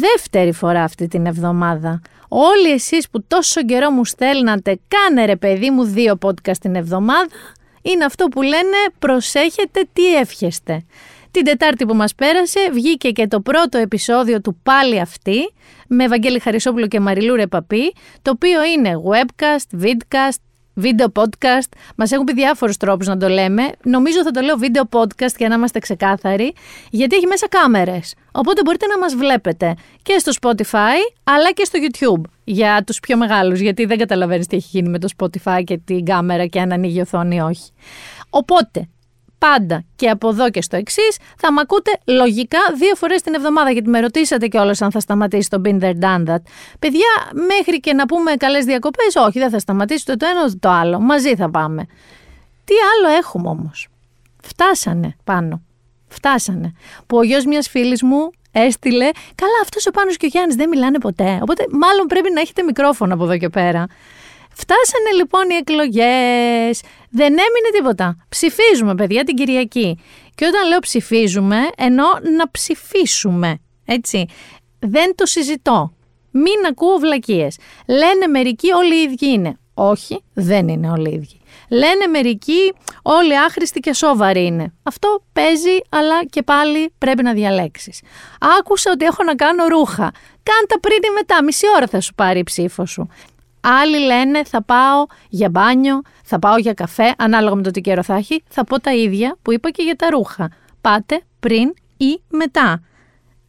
Δεύτερη φορά αυτή την εβδομάδα. Όλοι εσείς που τόσο καιρό μου στέλνατε, κάνε ρε παιδί μου δύο podcast την εβδομάδα, είναι αυτό που λένε προσέχετε τι εύχεστε. Την Τετάρτη που μας πέρασε βγήκε και το πρώτο επεισόδιο του πάλι αυτή με Ευαγγέλη Χαρισόπουλο και Μαριλού Ρεπαπή, το οποίο είναι webcast, vidcast, βίντεο podcast. Μας έχουν πει διάφορους τρόπους να το λέμε. Νομίζω θα το λέω βίντεο podcast για να είμαστε ξεκάθαροι, γιατί έχει μέσα κάμερες. Οπότε μπορείτε να μας βλέπετε και στο Spotify αλλά και στο YouTube για τους πιο μεγάλους, γιατί δεν καταλαβαίνεις τι έχει γίνει με το Spotify και την κάμερα και αν ανοίγει η οθόνη ή όχι. Οπότε, πάντα και από εδώ και στο εξής, θα μ' ακούτε λογικά δύο φορές την εβδομάδα. Γιατί με ρωτήσατε κιόλας αν θα σταματήσει το Been There Done That. Παιδιά, μέχρι και να πούμε καλές διακοπές, όχι, δεν θα σταματήσει το ένα ούτε το άλλο. Μαζί θα πάμε. Τι άλλο έχουμε όμως; Φτάσανε πάνω. Φτάσανε. Που ο γιος μιας φίλης μου έστειλε. Καλά, αυτός ο Πάνος και ο Γιάννης δεν μιλάνε ποτέ. Οπότε, μάλλον πρέπει να έχετε μικρόφωνο από εδώ και πέρα. Φτάσανε λοιπόν οι εκλογές. Δεν έμεινε τίποτα. Ψηφίζουμε, παιδιά, την Κυριακή. Και όταν λέω ψηφίζουμε, εννοώ να ψηφίσουμε. Έτσι. Δεν το συζητώ. Μην ακούω βλακίες. Λένε μερικοί όλοι οι ίδιοι είναι. Όχι, δεν είναι όλοι οι ίδιοι. Λένε μερικοί όλοι άχρηστοι και σόβαροι είναι. Αυτό παίζει, αλλά και πάλι πρέπει να διαλέξεις. Άκουσα ότι έχω να κάνω ρούχα. Κάντα πριν ή μετά, μισή ώρα θα σου πάρει η ψήφο σου. Άλλοι λένε θα πάω για μπάνιο, θα πάω για καφέ, ανάλογα με το τι καιρό θα έχει. Θα πω τα ίδια που είπα και για τα ρούχα. Πάτε πριν ή μετά.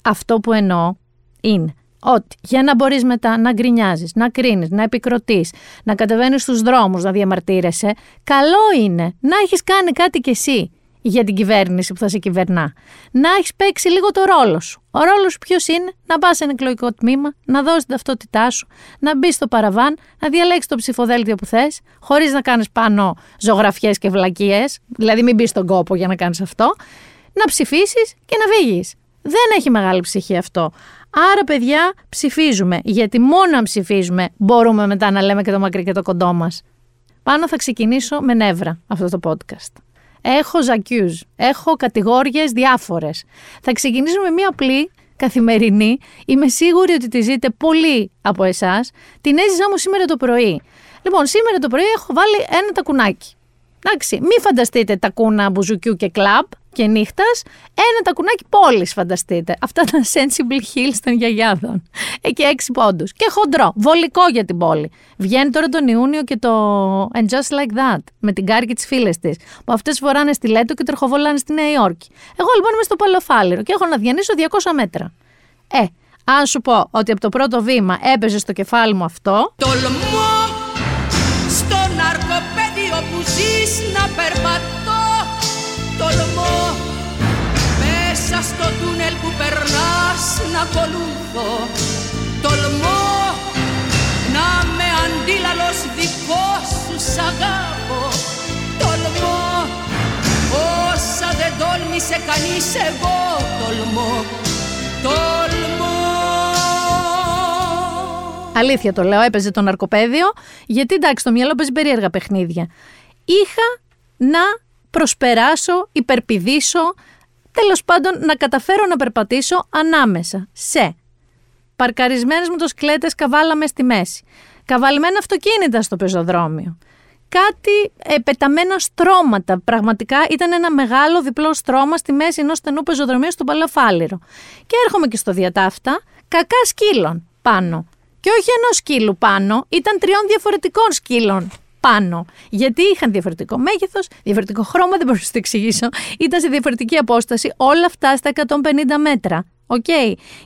Αυτό που εννοώ είναι ότι για να μπορείς μετά να γκρινιάζεις, να κρίνεις, να επικροτείς, να κατεβαίνεις στους δρόμους, να διαμαρτύρεσαι, καλό είναι να έχεις κάνει κάτι κι εσύ για την κυβέρνηση που θα σε κυβερνά. Να έχεις παίξει λίγο το ρόλο σου. Ο ρόλος σου ποιος είναι, να πας σε ένα εκλογικό τμήμα, να δώσεις την ταυτότητά σου, να μπεις στο παραβάν, να διαλέξεις το ψηφοδέλτιο που θες, χωρίς να κάνεις πάνω ζωγραφιές και βλακίες, δηλαδή μην μπεις στον κόπο για να κάνεις αυτό, να ψηφίσεις και να φύγεις. Δεν έχει μεγάλη ψυχή αυτό. Άρα, παιδιά, ψηφίζουμε. Γιατί μόνο αν ψηφίζουμε μπορούμε μετά να λέμε και το μακρύ και το κοντό μας. Πάνω θα ξεκινήσω με νεύρα αυτό το podcast. Έχω ζακιούζ. Έχω κατηγόριες διάφορες. Θα ξεκινήσω με μία απλή καθημερινή. Είμαι σίγουρη ότι τη ζείτε πολλοί από εσάς. Την έζησα όμως σήμερα το πρωί. Λοιπόν, σήμερα το πρωί έχω βάλει ένα τακουνάκι. Εντάξει, μην φανταστείτε τακούνα μπουζουκιού και κλαμπ και νύχτας, ένα τακουνάκι πόλης, φανταστείτε. Αυτά τα sensible hills των γιαγιάδων. Εκεί έξι πόντους. Και χοντρό, βολικό για την πόλη. Βγαίνει τώρα τον Ιούνιο και το And Just Like That, με την Κάρη και τις φίλες της, που αυτές φοράνε στη Λέτο και τρεχοβολάνε στη Νέα Υόρκη. Εγώ λοιπόν είμαι στο Παλαιοφάλιρο και έχω να διανύσω 200 μέτρα. Ε, αν σου πω ότι από το πρώτο βήμα έπαιζε στο κεφάλι μου αυτό. Τολμώ στο ναρκοπέδιο που ζεις να περπατώ. Τολμώ περνάς να ακολουθώ Τολμώ να με αντίλαλος δικός σου σ' αγάπω Τολμώ όσα δεν τόλμησε κανείς εγώ τολμώ Τολμώ. Αλήθεια το λέω, έπαιζε το ναρκοπαίδιο, γιατί εντάξει, το μυαλό παίζει περίεργα παιχνίδια. Είχα να προσπεράσω, υπερπηδήσω, τέλος πάντων να καταφέρω να περπατήσω ανάμεσα σε παρκαρισμένες μοτοσκλέτες καβάλαμε στη μέση, καβαλμένα αυτοκίνητα στο πεζοδρόμιο, κάτι ε, πεταμένα στρώματα. Πραγματικά ήταν ένα μεγάλο διπλό στρώμα στη μέση ενός στενού πεζοδρομίου στον Παλαιοφάλιρο. Και έρχομαι και στο διαταύτα, κακά σκύλων πάνω. Και όχι ενός σκύλου πάνω, ήταν τριών διαφορετικών σκύλων πάνω. Γιατί είχαν διαφορετικό μέγεθος, διαφορετικό χρώμα, δεν μπορώ να το εξηγήσω. Ήταν σε διαφορετική απόσταση, όλα αυτά στα 150 μέτρα. Οκ.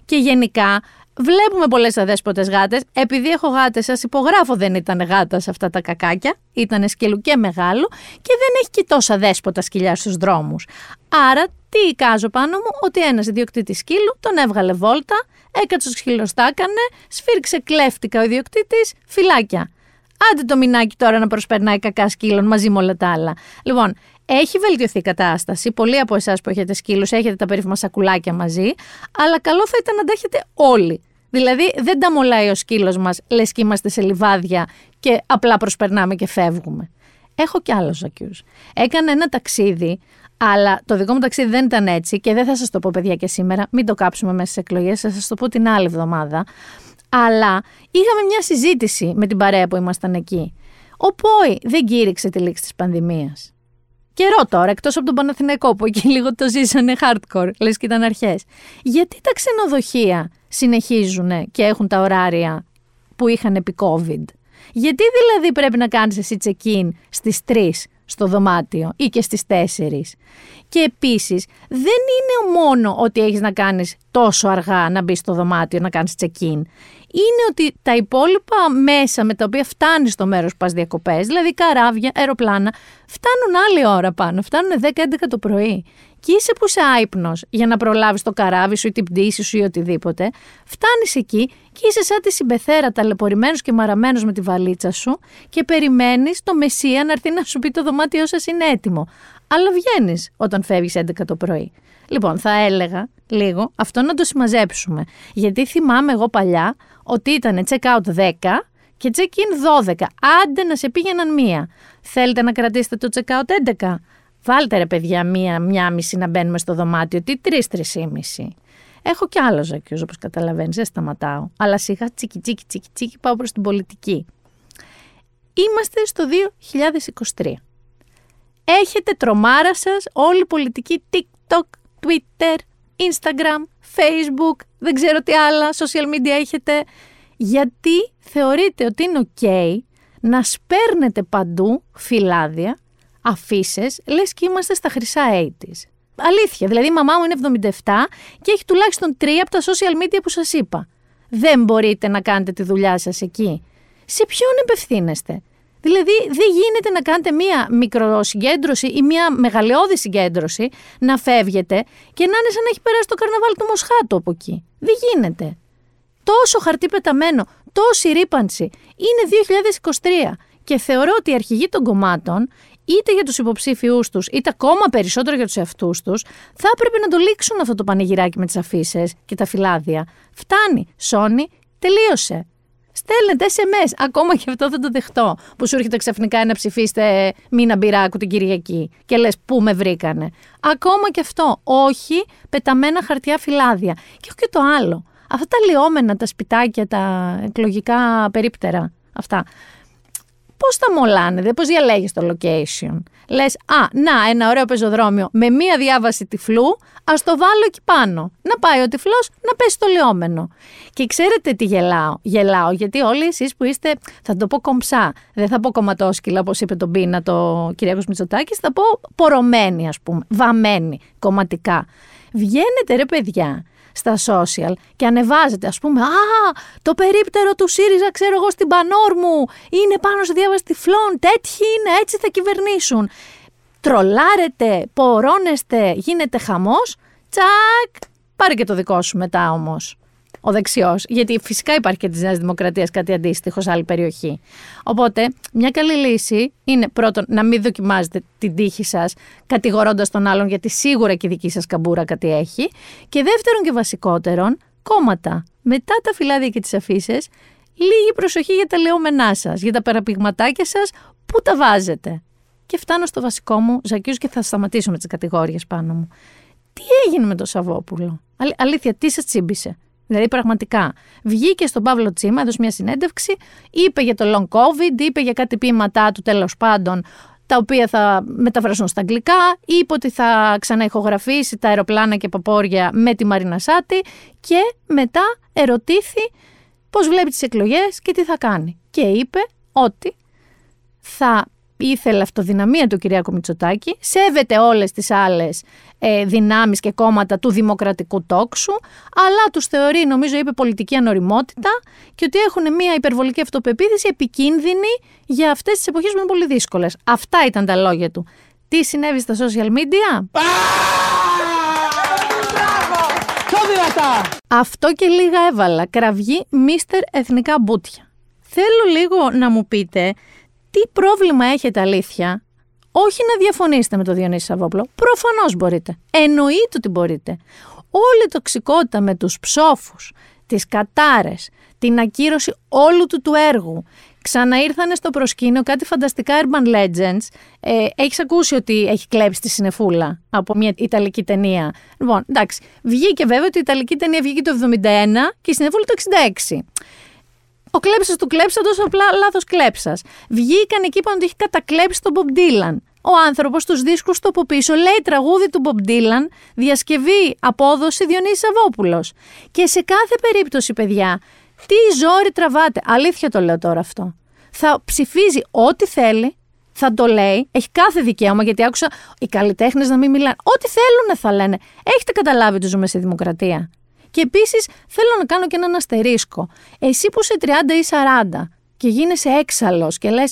Και γενικά Βλέπουμε πολλές αδέσποτες γάτες. Επειδή έχω γάτες, σας υπογράφω δεν ήταν γάτας σε αυτά τα κακάκια. Ήταν σκύλου και μεγάλου και δεν έχει και τόσα αδέσποτα σκυλιά στους δρόμους. Άρα, τι εικάζω πάνω μου, ότι ένας ιδιοκτήτης σκύλου τον έβγαλε βόλτα, έκατσε ο σκύλος, τα έκανε, σφίρξε κλέφτηκα ο ιδιοκτήτης, φυλάκια. Άντε το μηνάκι τώρα να προσπερνάει κακά σκύλων μαζί με όλα τα άλλα. Λοιπόν, έχει βελτιωθεί η κατάσταση. Πολλοί από εσάς που έχετε σκύλους έχετε τα περίφημα σακουλάκια μαζί, αλλά καλό θα ήταν να τα έχετε όλοι. Δηλαδή δεν τα μολάει ο σκύλος μας, λες και είμαστε σε λιβάδια και απλά προσπερνάμε και φεύγουμε. Έχω κι άλλο ζακιούς. Έκανα ένα ταξίδι, αλλά το δικό μου ταξίδι δεν ήταν έτσι και δεν θα σας το πω, παιδιά, και σήμερα. Μην το κάψουμε μέσα στις εκλογές, θα σας το πω την άλλη εβδομάδα. Αλλά είχαμε μια συζήτηση με την παρέα που ήμασταν εκεί. Ο Πόη δεν κήρυξε τη λήξη της πανδημίας. Καιρό τώρα, εκτός από τον Παναθηναϊκό που εκεί λίγο το ζήσανε hardcore, λες και ήταν αρχές. Γιατί τα ξενοδοχεία συνεχίζουν και έχουν τα ωράρια που είχαν επί COVID; Γιατί δηλαδή πρέπει να κάνεις εσύ check-in στις 3 στο δωμάτιο ή και στις 4. Και επίσης δεν είναι μόνο ότι έχεις να κάνεις τόσο αργά να μπεις στο δωμάτιο να κάνεις check-in. Είναι ότι τα υπόλοιπα μέσα με τα οποία φτάνεις στο μέρος που πας διακοπές, δηλαδή καράβια, αεροπλάνα, φτάνουν άλλη ώρα πάνω, φτάνουν 10-11 το πρωί και είσαι που είσαι άϊπνος για να προλάβεις το καράβι σου ή την πτήση σου ή οτιδήποτε, φτάνεις εκεί και είσαι σαν τη συμπεθέρα ταλαιπωρημένος και μαραμένος με τη βαλίτσα σου και περιμένεις το Μεσσία να έρθει να σου πει το δωμάτιό σας είναι έτοιμο. Αλλά βγαίνεις όταν φεύγεις 11 το πρωί. Λοιπόν, θα έλεγα λίγο αυτό να το συμμαζέψουμε. Γιατί θυμάμαι εγώ παλιά ότι ήταν check-out 10 και check-in 12. Άντε να σε πήγαιναν μία. Θέλετε να κρατήσετε το check-out 11. Βάλτε ρε παιδιά μία, μία μισή να μπαίνουμε στο δωμάτιο. Τι τρεις, τρεις ή μισή; Έχω κι άλλο ζακιούς όπως καταλαβαίνεις, δεν σταματάω. Αλλά σιγά τσίκι, τσίκι, τσίκι, τσίκι πάω προς την πολιτική. Είμαστε στο 2023. Έχετε τρομάρα σας όλη η πολιτική TikTok, Twitter, Instagram, Facebook, δεν ξέρω τι άλλα social media έχετε. Γιατί θεωρείτε ότι είναι ok να σπέρνετε παντού φυλάδια αφήσει, λες και είμαστε στα χρυσά 80's. Αλήθεια. Δηλαδή, η μαμά μου είναι 77 και έχει τουλάχιστον τρία από τα social media που σας είπα. Δεν μπορείτε να κάνετε τη δουλειά σας εκεί. Σε ποιον επευθύνεστε. Δηλαδή, δεν γίνεται να κάνετε μία μικροσυγκέντρωση ή μία μεγαλειώδη συγκέντρωση, να φεύγετε και να είναι σαν να έχει περάσει το καρναβάλι του Μοσχάτου από εκεί. Δεν γίνεται. Τόσο χαρτί πεταμένο, τόση ρήπανση. Είναι 2023 και θεωρώ ότι οι αρχηγοί των κομμάτων είτε για τους υποψήφιου τους, είτε ακόμα περισσότερο για τους εαυτούς τους, θα έπρεπε να το λήξουν αυτό το πανηγυράκι με τις αφήσει και τα φυλάδια. Φτάνει. Σόνι, τελείωσε. Στέλνετε SMS. Ακόμα και αυτό θα το δεχτώ. Που σου έρχεται ξαφνικά να ψηφίσετε μήνα μπυράκου την Κυριακή και λες πού με βρήκανε. Ακόμα και αυτό. Όχι πεταμένα χαρτιά φυλάδια. Και όχι και το άλλο. Αυτά τα λιώμενα, τα σπιτάκια, τα εκλογικά περίπτερα. Αυτά πώς τα μολάνε, δε, πώς διαλέγεις το location. Λες, Α, να, ένα ωραίο πεζοδρόμιο με μία διάβαση τυφλού, ας το βάλω εκεί πάνω. Να πάει ο τυφλός να πέσει το λιόμενο. Και ξέρετε τι γελάω. Γελάω γιατί όλοι εσείς που είστε, θα το πω κομψά, δεν θα πω κομματόσκυλα όπως είπε τον Πίνα το Κυριακό Μητσοτάκης, θα πω πορωμένοι ας πούμε, βαμμένοι κομματικά. Βγαίνετε ρε παιδιά στα social και ανεβάζετε, ας πούμε, «Α, το περίπτερο του ΣΥΡΙΖΑ, ξέρω εγώ, στην πανόρ μου, είναι πάνω σε διάβαση τυφλών, τέτοιοι είναι, έτσι θα κυβερνήσουν». Τρολάρετε, πορώνεστε, γίνεται χαμός, τσακ, πάρε και το δικό σου μετά όμως ο δεξιός, γιατί φυσικά υπάρχει και της Νέας Δημοκρατίας κάτι αντίστοιχο σε άλλη περιοχή. Οπότε, μια καλή λύση είναι πρώτον να μην δοκιμάζετε την τύχη σας κατηγορώντας τον άλλον, γιατί σίγουρα και η δική σας καμπούρα κάτι έχει. Και δεύτερον και βασικότερον, κόμματα. Μετά τα φυλάδια και τις αφήσεις, λίγη προσοχή για τα λεόμενά σας, για τα παραπηγματάκια σας, πού τα βάζετε. Και φτάνω στο βασικό μου, Ζακίους, και θα σταματήσω με τις κατηγορίε πάνω μου. Τι έγινε με τον Σαββόπουλο; αλήθεια, τι σας τσίμπησε; Δηλαδή πραγματικά βγήκε στον Παύλο Τσίμα, έδωσε μιας συνέντευξη, είπε για το long covid, είπε για κάτι ποίηματά του τέλος πάντων, τα οποία θα μεταφραστούν στα αγγλικά, είπε ότι θα ξαναηχογραφήσει τα αεροπλάνα και παπόρια με τη Μαρίνα Σάτη και μετά ερωτήθη πώς βλέπει τις εκλογές και τι θα κάνει. Και είπε ότι θα ήθελε αυτοδυναμία του Κυριάκου Μητσοτάκη, σέβεται όλες τις άλλες ε, δυνάμεις και κόμματα του δημοκρατικού τόξου, αλλά τους θεωρεί, νομίζω είπε, πολιτική ανοριμότητα και ότι έχουν μια υπερβολική αυτοπεποίθηση επικίνδυνη για αυτές τις εποχές που είναι πολύ δύσκολες. Αυτά ήταν τα λόγια του. Τι συνέβη στα social media? Μάλιστα. Αυτό και λίγα έβαλα. Κραυγή Μίστερ Εθνικά Μπούτια. Θέλω λίγο να μου πείτε τι πρόβλημα έχετε αλήθεια; Όχι να διαφωνήσετε με το Διονύση Σαββόπλο. Προφανώς μπορείτε. Εννοείται ότι μπορείτε. Όλη η τοξικότητα με τους ψόφους, τις κατάρες, την ακύρωση όλου του του έργου, Ξαναήρθανε στο προσκήνιο κάτι φανταστικά urban legends. Ε, έχεις ακούσει ότι έχει κλέψει τη συνεφούλα από μια Ιταλική ταινία; Λοιπόν, εντάξει. Βγήκε βέβαια ότι η Ιταλική ταινία βγήκε το 71 και η συνεφούλα το 66. Ο κλέψας του τόσο απλά λάθος κλέψας. Βγήκαν εκεί που ότι έχει κατακλέψει τον Bob Dylan. Ο άνθρωπος τους δίσκους του από πίσω λέει τραγούδι του Bob Dylan, διασκευή, απόδοση Διονύσης Σαββόπουλο. Και σε κάθε περίπτωση, παιδιά, τι ζόρι τραβάτε. Αλήθεια το λέω τώρα αυτό. Θα ψηφίζει ό,τι θέλει, θα το λέει, έχει κάθε δικαίωμα, γιατί άκουσα οι καλλιτέχνες να μην μιλάνε. Ό,τι θέλουν θα λένε. Έχετε καταλάβει ότι ζούμε σε δημοκρατία. Και επίσης θέλω να κάνω και έναν αστερίσκο. Εσύ που είσαι 30 ή 40 και γίνεσαι έξαλλος και λες: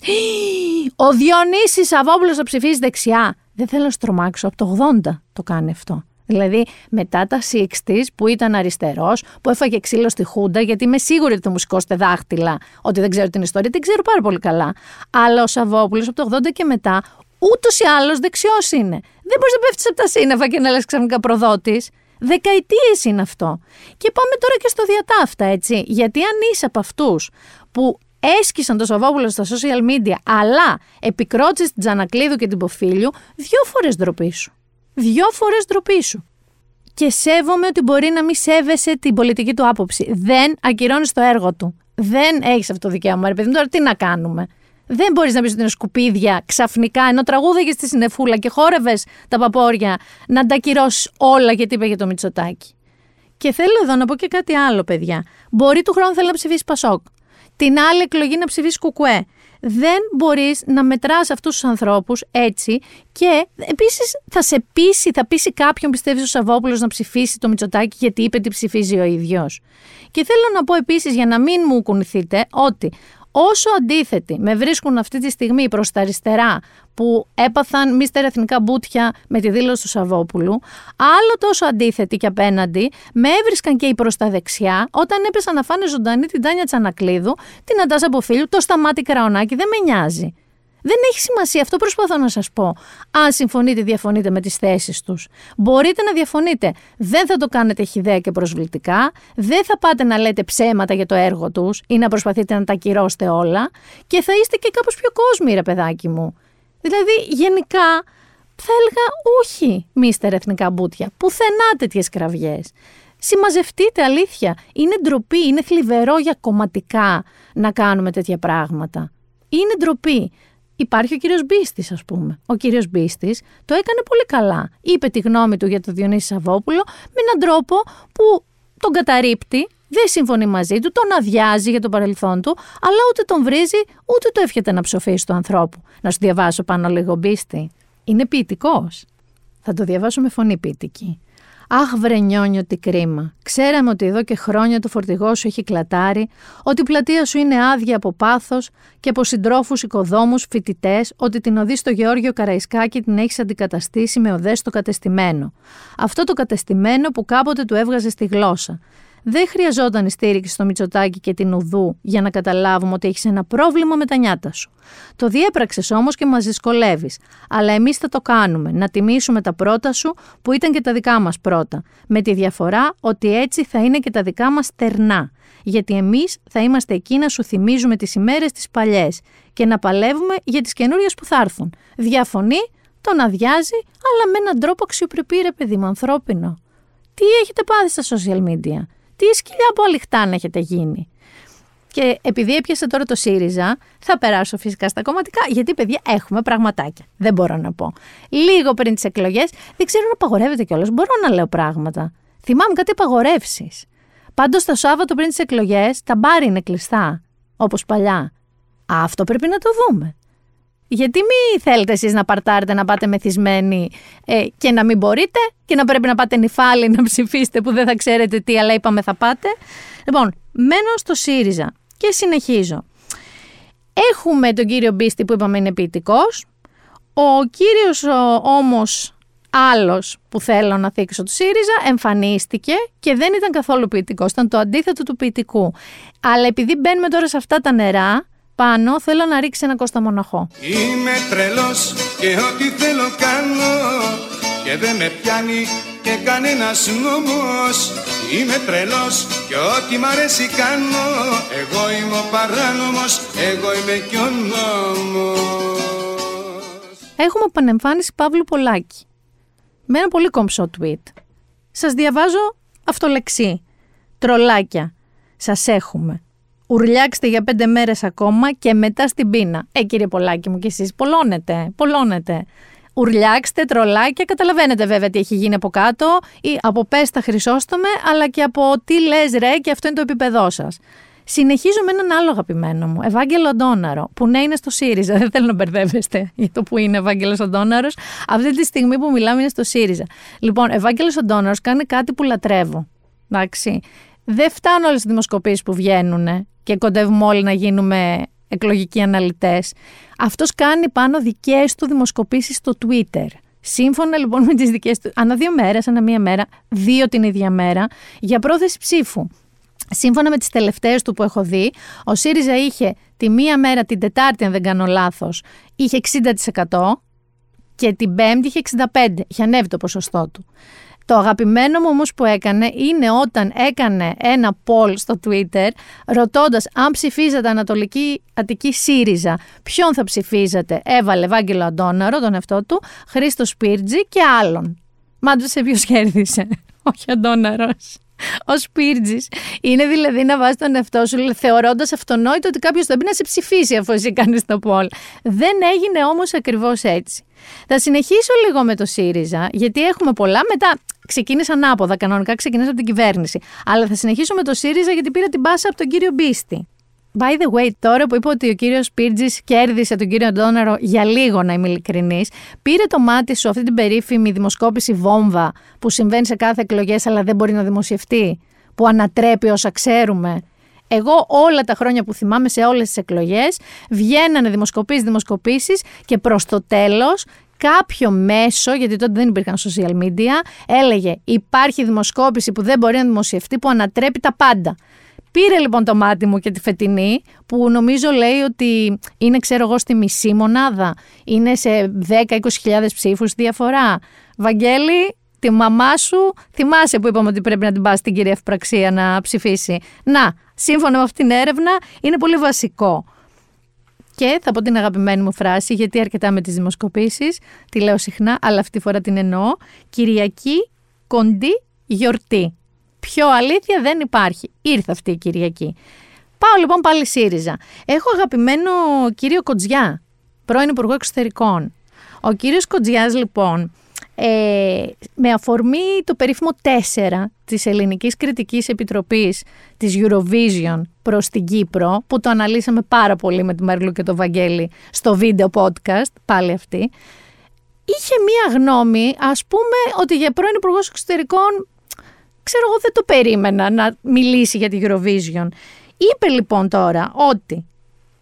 Ο Διονύσης Σαββόπουλο θα ψηφίσει δεξιά. Δεν θέλω να στρομάξω. Από το 80 το κάνει αυτό. Δηλαδή μετά τα 60s που ήταν αριστερός, που έφαγε ξύλο στη Χούντα, γιατί είμαι σίγουρη ότι θα μου σηκώσετε δάχτυλα ότι δεν ξέρω την ιστορία, την ξέρω πάρα πολύ καλά. Αλλά ο Σαββόπουλος από το 80 και μετά ούτως ή άλλως δεξιός είναι. Δεν μπορείς να πέφτεις από τα σύννεφα και να λες ξαφνικά προδότης. Δεκαετίες είναι αυτό. Και πάμε τώρα και στο διατάφτα, έτσι. Γιατί αν είσαι από αυτούς που έσκησαν το Σαββόπουλο στα social media, αλλά επικρότησες την Τζανακλείδου και την Ποφίλιου, δύο φορές ντροπή σου δυο φορές ντροπή σου. Και σέβομαι ότι μπορεί να μην σέβεσαι την πολιτική του άποψη. Δεν ακυρώνεις το έργο του. Δεν έχεις αυτό το δικαίωμα, ρε παιδί μου. Τώρα τι να κάνουμε; Δεν μπορείς να πει ότι είναι σκουπίδια ξαφνικά, ενώ τραγούδαγες στη συνεφούλα και χόρευες τα παπόρια, να τα ακυρώσεις όλα γιατί είπε για το Μητσοτάκι. Και θέλω εδώ να πω και κάτι άλλο, παιδιά. Μπορεί του χρόνου θέλει να ψηφίσει Πασόκ. Την άλλη εκλογή να ψηφίσει Κουκουέ δεν μπορείς να μετράς αυτούς τους ανθρώπους έτσι και επίσης θα σε πείσει, θα πείσει κάποιον πιστεύεις ο Σαββόπουλος να ψηφίσει το Μητσοτάκι γιατί είπε τι ψηφίζει ο ίδιος. Και θέλω να πω επίσης για να μην μου κουνηθείτε ότι όσο αντίθετοι με βρίσκουν αυτή τη στιγμή προς τα αριστερά που έπαθαν μίστερ εθνικά μπούτια με τη δήλωση του Σαββόπουλου, άλλο τόσο αντίθετοι και απέναντι με έβρισκαν και οι προς τα δεξιά όταν έπεσαν να φάνε ζωντανή την Τάνια Τσανακλείδου, την Αντάσα Αποφίλου, το Σταμάτη Κραονάκη, δεν με νοιάζει. Δεν έχει σημασία, αυτό προσπαθώ να σας πω. Αν συμφωνείτε, διαφωνείτε με τις θέσεις τους. Μπορείτε να διαφωνείτε. Δεν θα το κάνετε χιδέα και προσβλητικά. Δεν θα πάτε να λέτε ψέματα για το έργο τους ή να προσπαθείτε να τα ακυρώσετε όλα. Και θα είστε και κάπως πιο κόσμοι, ρε παιδάκι μου. Δηλαδή, γενικά, θα έλεγα όχι, μίστερ εθνικά μπούτια. Πουθενά τέτοιες κραυγές. Συμμαζευτείτε, αλήθεια. Είναι ντροπή, είναι θλιβερό για κομματικά να κάνουμε τέτοια πράγματα. Είναι ντροπή. Υπάρχει ο κύριος Μπίστης ας πούμε. Ο κύριος Μπίστης το έκανε πολύ καλά. Είπε τη γνώμη του για το Διονύση Σαββόπουλο με έναν τρόπο που τον καταρρύπτει, δεν συμφωνεί μαζί του, τον αδειάζει για το παρελθόν του, αλλά ούτε τον βρίζει, ούτε το εύχεται να ψοφήσει του ανθρώπου. Να σου διαβάσω πάνω λίγο Μπίστη. Είναι ποιητικός. Θα το διαβάσω με φωνή ποιητική. Αχ, βρενιόνιο, τι κρίμα. Ξέραμε ότι εδώ και χρόνια το φορτηγό σου έχει κλατάρει, ότι η πλατεία σου είναι άδεια από πάθος και από συντρόφους, οικοδόμους, φοιτητές, ότι την οδή στο Γεώργιο Καραϊσκάκη την έχεις αντικαταστήσει με οδές στο κατεστημένο. Αυτό το κατεστημένο που κάποτε του έβγαζε στη γλώσσα. Δεν χρειαζόταν η στήριξη στο Μητσοτάκι και την Ουδού για να καταλάβουμε ότι έχεις ένα πρόβλημα με τα νιάτα σου. Το διέπραξες όμως και μας δυσκολεύεις. Αλλά εμείς θα το κάνουμε, να τιμήσουμε τα πρώτα σου που ήταν και τα δικά μας πρώτα. Με τη διαφορά ότι έτσι θα είναι και τα δικά μας τερνά. Γιατί εμείς θα είμαστε εκεί να σου θυμίζουμε τις ημέρες τις παλιές και να παλεύουμε για τις καινούριες που θα έρθουν. Διαφωνεί, τον αδειάζει, αλλά με έναν τρόπο αξιοπρεπή, ρε παιδί μου, ανθρώπινο. Τι έχετε πάθει στα social media; Τι σκυλιά από αληχτάν έχετε γίνει. Και επειδή έπιασε τώρα το ΣΥΡΙΖΑ, θα περάσω φυσικά στα κομματικά, γιατί παιδιά έχουμε πραγματάκια. Δεν μπορώ να πω. Λίγο πριν τις εκλογές, δεν ξέρω να απαγορεύεται κιόλας. Μπορώ να λέω πράγματα. Θυμάμαι κάτι απαγορεύσεις. Πάντως το Σάββατο πριν τις εκλογές, τα μπάρι είναι κλειστά. Όπως παλιά. Αυτό πρέπει να το δούμε. Γιατί μη θέλετε εσείς να παρτάρετε, να πάτε μεθυσμένοι ε, και να μην μπορείτε και να πρέπει να πάτε νυφάλι να ψηφίσετε που δεν θα ξέρετε τι, αλλά είπαμε θα πάτε. Λοιπόν, μένω στο ΣΥΡΙΖΑ και συνεχίζω. Έχουμε τον κύριο Μπίστη που είπαμε είναι ποιητικός. Ο κύριος ο, όμως άλλος που θέλω να θίξω του ΣΥΡΙΖΑ εμφανίστηκε και δεν ήταν καθόλου ποιητικός. Ήταν το αντίθετο του ποιητικού. Αλλά επειδή μπαίνουμε τώρα σε αυτά τα νερά, πάνω θέλω να ρίξει ένα Κώστα Μοναχό. Είμαι τρελός και ό,τι θέλω κάνω και δεν με πιάνει και κανένας νόμος Είμαι τρελός και ό,τι μ' αρέσει κάνω Εγώ είμαι ο παράνομος, εγώ είμαι και ο νόμος Έχουμε επανεμφάνιση Παύλου Πολάκη με ένα πολύ κομψό tweet. Σας διαβάζω αυτολεξί. Τρολάκια. Σας έχουμε. Ουρλιάξτε για πέντε μέρες ακόμα και μετά στην πείνα. Ε, κύριε Πολάκη μου, και εσείς πολλώνετε, πολλώνετε. Ουρλιάξτε, τρολάκια, καταλαβαίνετε βέβαια τι έχει γίνει από κάτω ή από πέστα χρυσόστομε, αλλά και από τι λες ρε και αυτό είναι το επίπεδό σας. Συνεχίζω με έναν άλλο αγαπημένο μου, Ευάγγελο Αντώναρο, που ναι είναι στο ΣΥΡΙΖΑ. Δεν θέλω να μπερδεύεστε για το που είναι Ευάγγελος Αντώναρος. Αυτή τη στιγμή που μιλάμε είναι στο ΣΥΡΙΖΑ. Λοιπόν, Ευάγγελος Αντώναρος κάνει κάτι που λατρεύω. Εντάξει. Δεν φτάνουν όλες οι δημοσκοπήσεις που βγαίνουν και κοντεύουμε όλοι να γίνουμε εκλογικοί αναλυτές. Αυτός κάνει πάνω δικές του δημοσκοπήσεις στο Twitter. Σύμφωνα λοιπόν με τις δικές του, ανά δύο μέρες, ανά μία μέρα, δύο την ίδια μέρα, για πρόθεση ψήφου. Σύμφωνα με τις τελευταίες του που έχω δει, ο ΣΥΡΙΖΑ είχε τη μία μέρα την Τετάρτη, αν δεν κάνω λάθος, είχε 60% και την Πέμπτη είχε 65%. Είχε ανέβει το ποσοστό του. Το αγαπημένο μου όμως που έκανε είναι όταν έκανε ένα poll στο Twitter ρωτώντας αν ψηφίζατε Ανατολική Αττική ΣΥΡΙΖΑ ποιον θα ψηφίζατε. Έβαλε Βάγγελο Αντώναρο, τον εαυτό του, Χρήστο Σπίρτζη και άλλον. Μάντρεσε ποιος κέρδισε. Όχι Αντώναρος ως πύρτζη. Είναι δηλαδή να βάζεις τον εαυτό σου θεωρώντας αυτονόητο ότι κάποιος θα μπει να σε ψηφίσει αφού εσύ κάνεις το πόλ. Δεν έγινε όμως ακριβώς έτσι. Θα συνεχίσω λίγο με το ΣΥΡΙΖΑ, γιατί έχουμε πολλά. Μετά ξεκίνησα ανάποδα. Κανονικά ξεκινήσα από την κυβέρνηση. Αλλά θα συνεχίσω με το ΣΥΡΙΖΑ, γιατί πήρα την πάσα από τον κύριο Μπίστη. By the way, τώρα που είπε ότι ο κύριος Πίρτζη κέρδισε τον κύριο Αντώναρο για λίγο, να είμαι ειλικρινής, πήρε το μάτι σου αυτή την περίφημη δημοσκόπηση βόμβα που συμβαίνει σε κάθε εκλογές, αλλά δεν μπορεί να δημοσιευτεί, που ανατρέπει όσα ξέρουμε. Εγώ όλα τα χρόνια που θυμάμαι σε όλες τις εκλογές βγαίνανε δημοσκοπήσεις, δημοσκοπήσεις και προς το τέλος κάποιο μέσο, γιατί τότε δεν υπήρχαν social media, έλεγε υπάρχει δημοσκόπηση που δεν μπορεί να δημοσιευτεί που ανατρέπει τα πάντα. Πήρε λοιπόν το μάτι μου και τη φετινή, που νομίζω λέει ότι είναι, ξέρω εγώ, στη μισή μονάδα. Είναι σε 10-20 ψήφους διαφορά. Βαγγέλη, τη μαμά σου, θυμάσαι που είπαμε ότι πρέπει να την πας στην κυρία Ευπραξία να ψηφίσει. Να, σύμφωνα με αυτήν την έρευνα, είναι πολύ βασικό. Και θα πω την αγαπημένη μου φράση, γιατί αρκετά με τις δημοσκοπήσεις, τη λέω συχνά, αλλά αυτή τη φορά την εννοώ. Κυριακή, κοντή, γιορτή. Πιο αλήθεια δεν υπάρχει. Ήρθε αυτή η Κυριακή. Πάω λοιπόν πάλι ΣΥΡΙΖΑ. Έχω αγαπημένο κύριο Κοντζιά, πρώην Υπουργό Εξωτερικών. Ο κύριος Κοντζιάς λοιπόν, ε, με αφορμή το περίφημο 4 της Ελληνικής Κριτικής Επιτροπής της Eurovision προς την Κύπρο, που το αναλύσαμε πάρα πολύ με τη Μαριλού και το Βαγγέλη στο βίντεο podcast, πάλι αυτή, είχε μία γνώμη, ας πούμε, ότι για πρώην Υπουργός Εξωτερικών ξέρω εγώ δεν το περίμενα να μιλήσει για τη Eurovision. Είπε λοιπόν τώρα ότι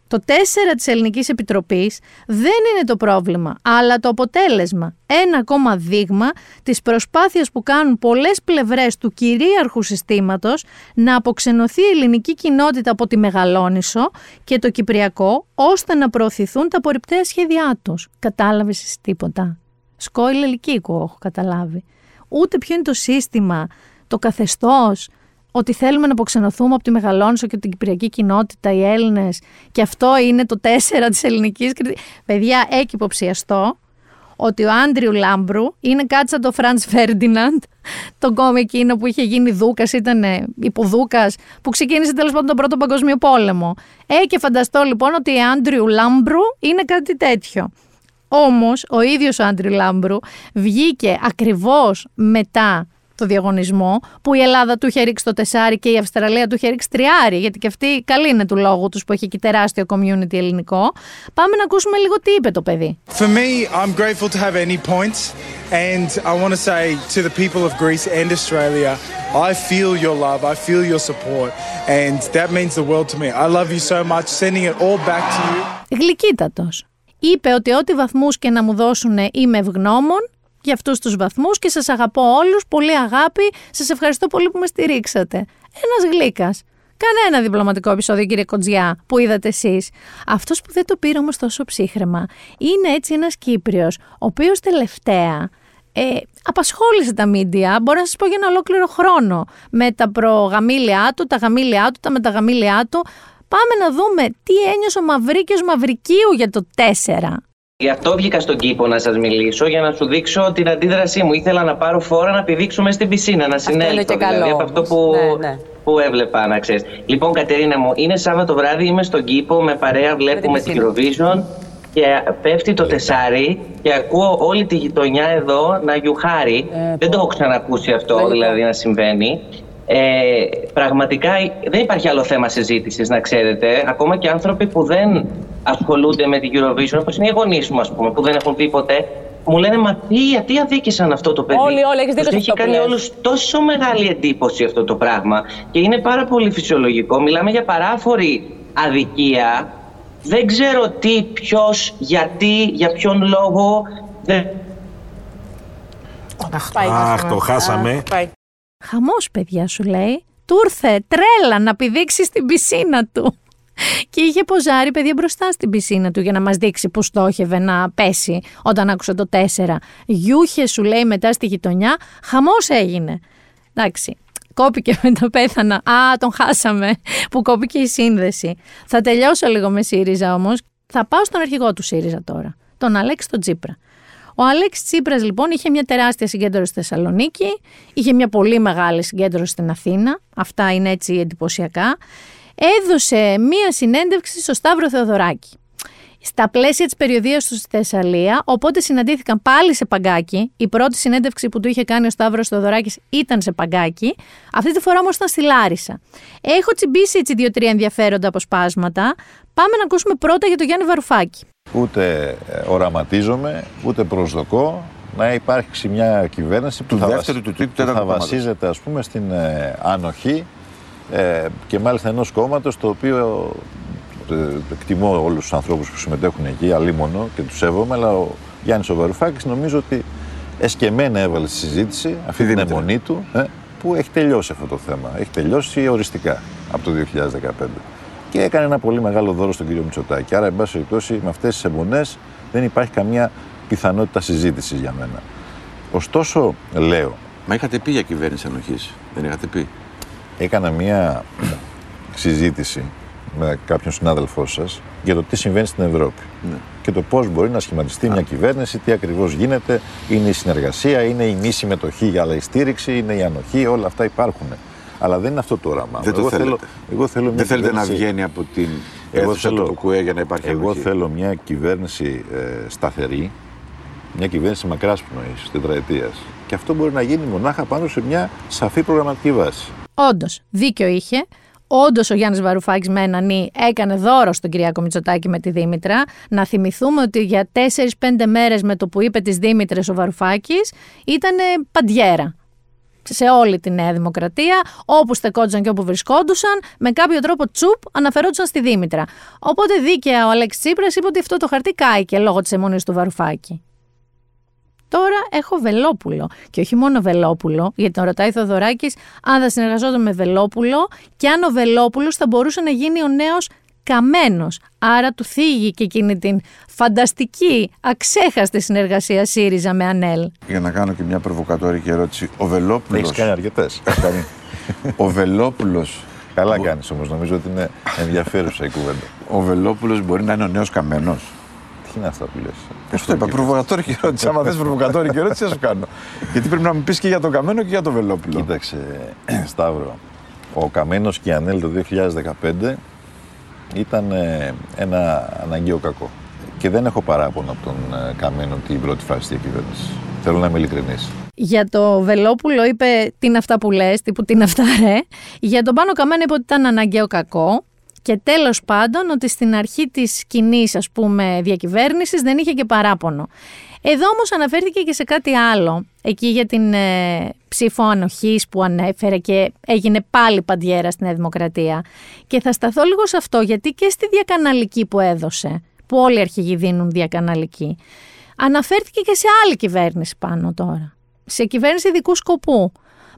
το 4 της Ελληνικής Επιτροπής δεν είναι το πρόβλημα, αλλά το αποτέλεσμα. Ένα ακόμα δείγμα της προσπάθειας που κάνουν πολλές πλευρές του κυρίαρχου συστήματος να αποξενωθεί η ελληνική κοινότητα από τη Μεγαλόνισο και το Κυπριακό, ώστε να προωθηθούν τα απορριπταία σχέδιά τους. Κατάλαβες εσύ τίποτα; Σκόιλ ελικίκου έχω καταλάβει. Ούτε ποιο είναι το σύστημα το καθεστώς, ότι θέλουμε να αποξενωθούμε από τη Μεγαλόνισο και την Κυπριακή κοινότητα, οι Έλληνες, και αυτό είναι το τέσσερα της ελληνικής Παιδιά, έχω υποψιαστεί ότι ο Άντριου Λάμπρου είναι κάτι σαν το Φραντς Φέρντιναντ, τον κόμη εκείνο που είχε γίνει Δούκας, ήταν υποδούκας, που ξεκίνησε τέλος πάντων τον Πρώτο Παγκόσμιο Πόλεμο. Ε, και φανταστώ λοιπόν ότι ο Άντριου Λάμπρου είναι κάτι τέτοιο. Όμως, ο ίδιος ο Άντριου Λάμπρου βγήκε ακριβώς μετά το διαγωνισμό, που η Ελλάδα του είχε ρίξει το τεσάρι και η Αυστραλία του είχε ρίξει τριάρι, γιατί και αυτή καλή είναι του λόγου τους που έχει και τεράστιο community ελληνικό. Πάμε να ακούσουμε λίγο τι είπε το παιδί. For me, I'm grateful to have any points and I want to say to the people of Greece and Australia, I feel your love, I feel your support and that means the world to me. I love you so much, sending it all back to you. Γλυκύτατος. Είπε ότι ό,τι βαθμούς και να μου δώσουν είμαι ευγνώμων για αυτούς τους βαθμούς και σας αγαπώ όλους, πολύ αγάπη, σας ευχαριστώ πολύ που με στηρίξατε. Ένας γλύκας. Κανένα διπλωματικό επεισόδιο, κύριε Κοντζιά, που είδατε εσείς. Αυτός που δεν το πήρε όμως τόσο ψύχρεμα είναι έτσι ένας Κύπριος, ο οποίος τελευταία ε, απασχόλησε τα μίντια, μπορώ να σας πω για ένα ολόκληρο χρόνο, με τα προγαμήλια του, τα γαμήλια του, τα μεταγαμήλια του. Πάμε να δούμε τι ένιωσε ο Μαυρίκιος Μαυρικίου για το 4. Γι' αυτό βγήκα στον κήπο να σας μιλήσω για να σου δείξω την αντίδρασή μου. Ήθελα να πάρω φόρα να πηδήξουμε στην πισίνα, να συνέλθω. Δηλαδή από αυτό που, ναι, ναι. που έβλεπα, να ξέρεις. Λοιπόν, Κατερίνα μου, είναι Σάββατο βράδυ, είμαι στον κήπο με παρέα, βλέπουμε την Eurovision και πέφτει το τεσάρι και ακούω όλη τη γειτονιά εδώ να γιουχάρει. Ε, δεν το έχω ξανακούσει αυτό, δηλαδή να συμβαίνει. Ε, πραγματικά δεν υπάρχει άλλο θέμα συζήτησης να ξέρετε ακόμα και άνθρωποι που δεν ασχολούνται με την Eurovision όπως είναι οι γονείς μου ας πούμε που δεν έχουν πει ποτέ μου λένε μα τι, γιατί αδίκησαν αυτό το παιδί; Όλοι, όλοι, έχεις δίκιο έχει κάνει όλους τόσο μεγάλη εντύπωση αυτό το πράγμα και είναι πάρα πολύ φυσιολογικό μιλάμε για παράφορη αδικία δεν ξέρω τι, ποιος, γιατί, για ποιον λόγο δεν... Αχ, το χάσαμε. Χαμός, παιδιά, σου λέει. Του ήρθε τρέλα να πηδήξει στην πισίνα του. Και είχε ποζάρει παιδιά μπροστά στην πισίνα του για να μας δείξει που στόχευε να πέσει όταν άκουσε το 4. Γιούχε σου λέει μετά στη γειτονιά, χαμός έγινε. Εντάξει, κόπηκε μετά πέθανα. Α, τον χάσαμε που κόπηκε η σύνδεση. Θα τελειώσω λίγο με ΣΥΡΙΖΑ όμως. Θα πάω στον αρχηγό του ΣΥΡΙΖΑ τώρα, τον Αλέξη τον Τσίπρα. Ο Αλέξης Τσίπρας λοιπόν είχε μια τεράστια συγκέντρωση στη Θεσσαλονίκη, είχε μια πολύ μεγάλη συγκέντρωση στην Αθήνα, αυτά είναι έτσι εντυπωσιακά. Έδωσε μια συνέντευξη στο Σταύρο Θεοδωράκη. Στα πλαίσια της περιοδίας του στη Θεσσαλία, οπότε συναντήθηκαν πάλι σε παγκάκι. Η πρώτη συνέντευξη που του είχε κάνει ο Σταύρος Θεοδωράκης ήταν σε παγκάκι. Αυτή τη φορά όμως ήταν στη Λάρισα. Έχω τσιμπήσει έτσι δύο-τρία ενδιαφέροντα αποσπάσματα. Πάμε να ακούσουμε πρώτα για τον Γιάννη Βαρουφάκη ούτε ε, οραματίζομαι, ούτε προσδοκώ να υπάρξει μια κυβέρνηση που, θα, δεύτερου, του τρίτου, που θα βασίζεται ας πούμε στην ε, ανοχή ε, και μάλιστα ενός κόμματος το οποίο ε, εκτιμώ όλους τους ανθρώπους που συμμετέχουν εκεί, αλίμονο και τους σέβομαι, αλλά ο Γιάννης ο Βαρουφάκης νομίζω ότι εσκεμμένα έβαλε στη συζήτηση αυτή την αιμονή του ε, που έχει τελειώσει αυτό το θέμα. Έχει τελειώσει οριστικά από το 2015 και έκανε ένα πολύ μεγάλο δώρο στον κύριο Μητσοτάκη. Άρα, εν πάση περιπτώσει, με αυτές τις εμπονέ δεν υπάρχει καμία πιθανότητα συζήτησης για μένα. Ωστόσο, λέω. Μα είχατε πει για κυβέρνηση ανοχή, δεν είχατε πει. Έκανα μία συζήτηση με κάποιον συνάδελφό σας για το τι συμβαίνει στην Ευρώπη. Ναι. Και το πώς μπορεί να σχηματιστεί μια κυβέρνηση, τι ακριβώς γίνεται, είναι η συνεργασία, είναι η μη συμμετοχή για άλλα η στήριξη, είναι η ανοχή, όλα αυτά υπάρχουν. Αλλά δεν είναι αυτό το όραμά Δεν το εγώ θέλετε. Θέλω, εγώ θέλω δεν θέλετε να βγαίνει από την εγώ θέλω, του ΚΟΕ για να υπάρχει Εγώ θέλω μια κυβέρνηση ε, σταθερή, μια κυβέρνηση μακράς πνοής, τετραετίας. Και αυτό μπορεί να γίνει μονάχα πάνω σε μια σαφή προγραμματική βάση. Όντως, δίκιο είχε. Όντως, ο Γιάννης Βαρουφάκης με έναν νι έκανε δώρο στον Κυριάκο Μητσοτάκη με τη Δήμητρα. Να θυμηθούμε ότι για 4-5 μέρες με το που είπε τι Δήμητρες ο Βαρουφάκης ήταν παντιέρα σε όλη τη Νέα Δημοκρατία, όπου στεκόντουσαν και όπου βρισκόντουσαν, με κάποιο τρόπο τσουπ αναφερόντουσαν στη Δήμητρα. Οπότε δίκαια ο Αλέξης Τσίπρας είπε ότι αυτό το χαρτί κάηκε λόγω της αιμονής του Βαρουφάκη. Τώρα έχω Βελόπουλο. Και όχι μόνο Βελόπουλο, γιατί τον ρωτάει Θοδωράκης αν θα συνεργαζόταν με Βελόπουλο και αν ο Βελόπουλος θα μπορούσε να γίνει ο νέος καμένος. Άρα του θίγει και εκείνη την φανταστική, αξέχαστη συνεργασία ΣΥΡΙΖΑ με ΑΝΕΛ. Για να κάνω και μια προβοκατόρικη ερώτηση. Ο Βελόπουλο. Έχεις κάνει αρκετές. ο Βελόπουλο. Καλά κάνεις όμως, νομίζω ότι είναι ενδιαφέρουσα η κουβέντα. Ο Βελόπουλος μπορεί να είναι ο νέος καμένος. Τι είναι αυτά που λες; Αυτό είπα, προβοκατόρικη ερώτηση. Άμα θες προβοκατόρικη ερώτηση, θα σου κάνω. Γιατί πρέπει να μου πεις και για τον Καμένο και για τον Βελόπουλο. Κοίταξε, Σταύρο. Ο Καμένος και η Ανέλ το 2015 ήταν ε, ένα αναγκαίο κακό. Και δεν έχω παράπονο από τον ε, Καμένο την πρώτη φάση της διακυβέρνηση. Θέλω να είμαι ειλικρινής. Για το Βελόπουλο είπε τι είναι αυτά που λες, τύπου τι είναι αυτά ρε. Για τον Πάνο Καμένο είπε ότι ήταν αναγκαίο κακό. Και τέλος πάντων ότι στην αρχή της κοινή ας πούμε διακυβέρνησης δεν είχε και παράπονο. Εδώ όμως αναφέρθηκε και σε κάτι άλλο, εκεί για την ε, ψήφο ανοχής που ανέφερε και έγινε πάλι παντιέρα στην Νέα Δημοκρατία. Και θα σταθώ λίγο σε αυτό, γιατί και στη διακαναλική που έδωσε, που όλοι οι αρχηγοί δίνουν διακαναλική, αναφέρθηκε και σε άλλη κυβέρνηση πάνω τώρα. Σε κυβέρνηση ειδικού σκοπού.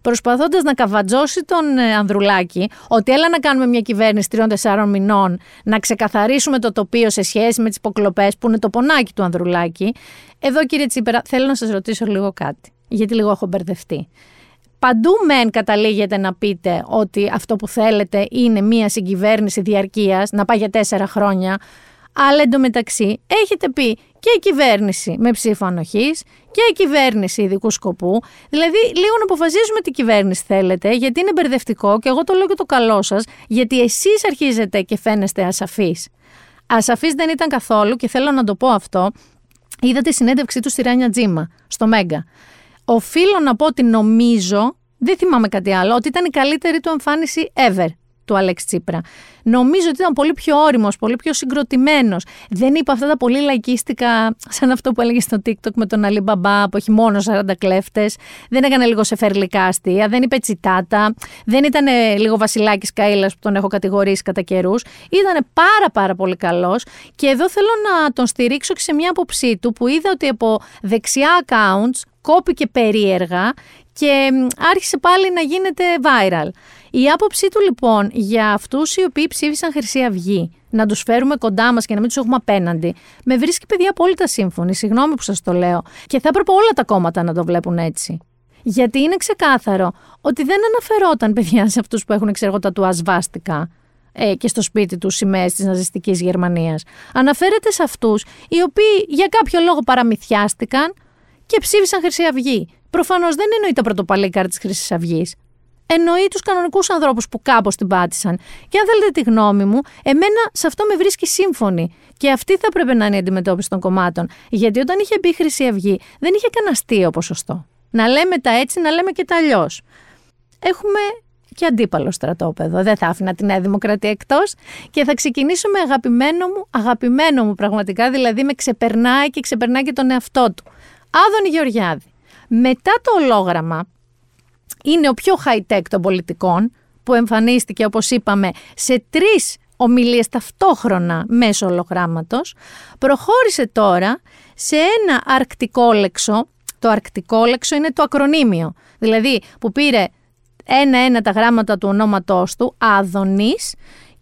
Προσπαθώντας να καβατζώσει τον ε, Ανδρουλάκη ότι έλα να κάνουμε μια κυβέρνηση τριών-τεσσάρων μηνών, να ξεκαθαρίσουμε το τοπίο σε σχέση με τις υποκλοπές που είναι το πονάκι του Ανδρουλάκη. Εδώ, κύριε Τσίπερα, θέλω να σας ρωτήσω λίγο κάτι, γιατί λίγο έχω μπερδευτεί. Παντού μεν καταλήγετε να πείτε ότι αυτό που θέλετε είναι μία συγκυβέρνηση διαρκείας, να πάει για τέσσερα χρόνια, αλλά εντωμεταξύ έχετε πει και η κυβέρνηση με ψήφο ανοχής και η κυβέρνηση ειδικού σκοπού. Δηλαδή, λίγο να αποφασίζουμε τι κυβέρνηση θέλετε, γιατί είναι μπερδευτικό και εγώ το λέω και το καλό σας, γιατί εσείς αρχίζετε και φαίνεστε ασαφείς. Ασαφείς δεν ήταν καθόλου και θέλω να το πω αυτό. Είδατε συνέντευξή του στη Ράνια Τζίμα, στο Μέγκα. Οφείλω να πω ότι νομίζω, δεν θυμάμαι κάτι άλλο, ότι ήταν η καλύτερη του εμφάνιση ever του Αλέξη Τσίπρα. Νομίζω ότι ήταν πολύ πιο όριμος, πολύ πιο συγκροτημένος. Δεν είπε αυτά τα πολύ λαϊκίστικα, σαν αυτό που έλεγε στο TikTok με τον Αλή Μπαμπά, που έχει μόνο 40 κλέφτες. Δεν έκανε λίγο σε φερλικά αστεία, δεν είπε τσιτάτα. Δεν ήταν λίγο Βασιλάκης Καήλα που τον έχω κατηγορήσει κατά καιρούς. Ήταν πάρα πάρα πολύ καλός. Και εδώ θέλω να τον στηρίξω και σε μια άποψή του που είδα ότι από δεξιά accounts κόπηκε περίεργα και άρχισε πάλι να γίνεται viral. Η άποψή του λοιπόν για αυτούς οι οποίοι ψήφισαν Χρυσή Αυγή, να τους φέρουμε κοντά μας και να μην τους έχουμε απέναντι, με βρίσκει παιδιά απόλυτα σύμφωνη. Συγγνώμη που σας το λέω. Και θα έπρεπε όλα τα κόμματα να το βλέπουν έτσι. Γιατί είναι ξεκάθαρο ότι δεν αναφερόταν παιδιά σε αυτούς που έχουν ξέρω τα του ασβάστικα ε, και στο σπίτι τους σημαίε της ναζιστικής Γερμανίας. Αναφέρεται σε αυτούς οι οποίοι για κάποιο λόγο παραμυθιάστηκαν και ψήφισαν Χρυσή Αυγή. Προφανώς δεν εννοεί τα πρωτοπαλίκαρα της Χρυσής Αυγής εννοεί τους κανονικούς ανθρώπους που κάπως την πάτησαν. Και αν θέλετε τη γνώμη μου, εμένα σε αυτό με βρίσκει σύμφωνη. Και αυτή θα πρέπει να είναι η αντιμετώπιση των κομμάτων. Γιατί όταν είχε μπει η Χρυσή Αυγή, δεν είχε κανένα αστείο ποσοστό. Να λέμε τα έτσι, να λέμε και τα αλλιώς. Έχουμε και αντίπαλο στρατόπεδο. Δεν θα άφηνα τη Νέα Δημοκρατία εκτός. Και θα ξεκινήσω με αγαπημένο μου, αγαπημένο μου πραγματικά, δηλαδή με ξεπερνάει και ξεπερνάει και τον εαυτό του. Άδωνη Γεωργιάδη. Μετά το ολόγραμμα είναι ο πιο high-tech των πολιτικών, που εμφανίστηκε, όπως είπαμε, σε τρεις ομιλίες ταυτόχρονα μέσω ολογράμματος, προχώρησε τώρα σε ένα αρκτικό λέξο. Το αρκτικό λέξο είναι το ακρονίμιο, δηλαδή που πήρε ένα-ένα τα γράμματα του ονόματός του, Άδωνης,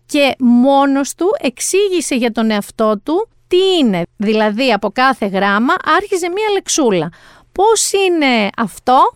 και μόνος του εξήγησε για τον εαυτό του τι είναι. Δηλαδή από κάθε γράμμα άρχιζε μία λεξούλα. Πώς είναι αυτό;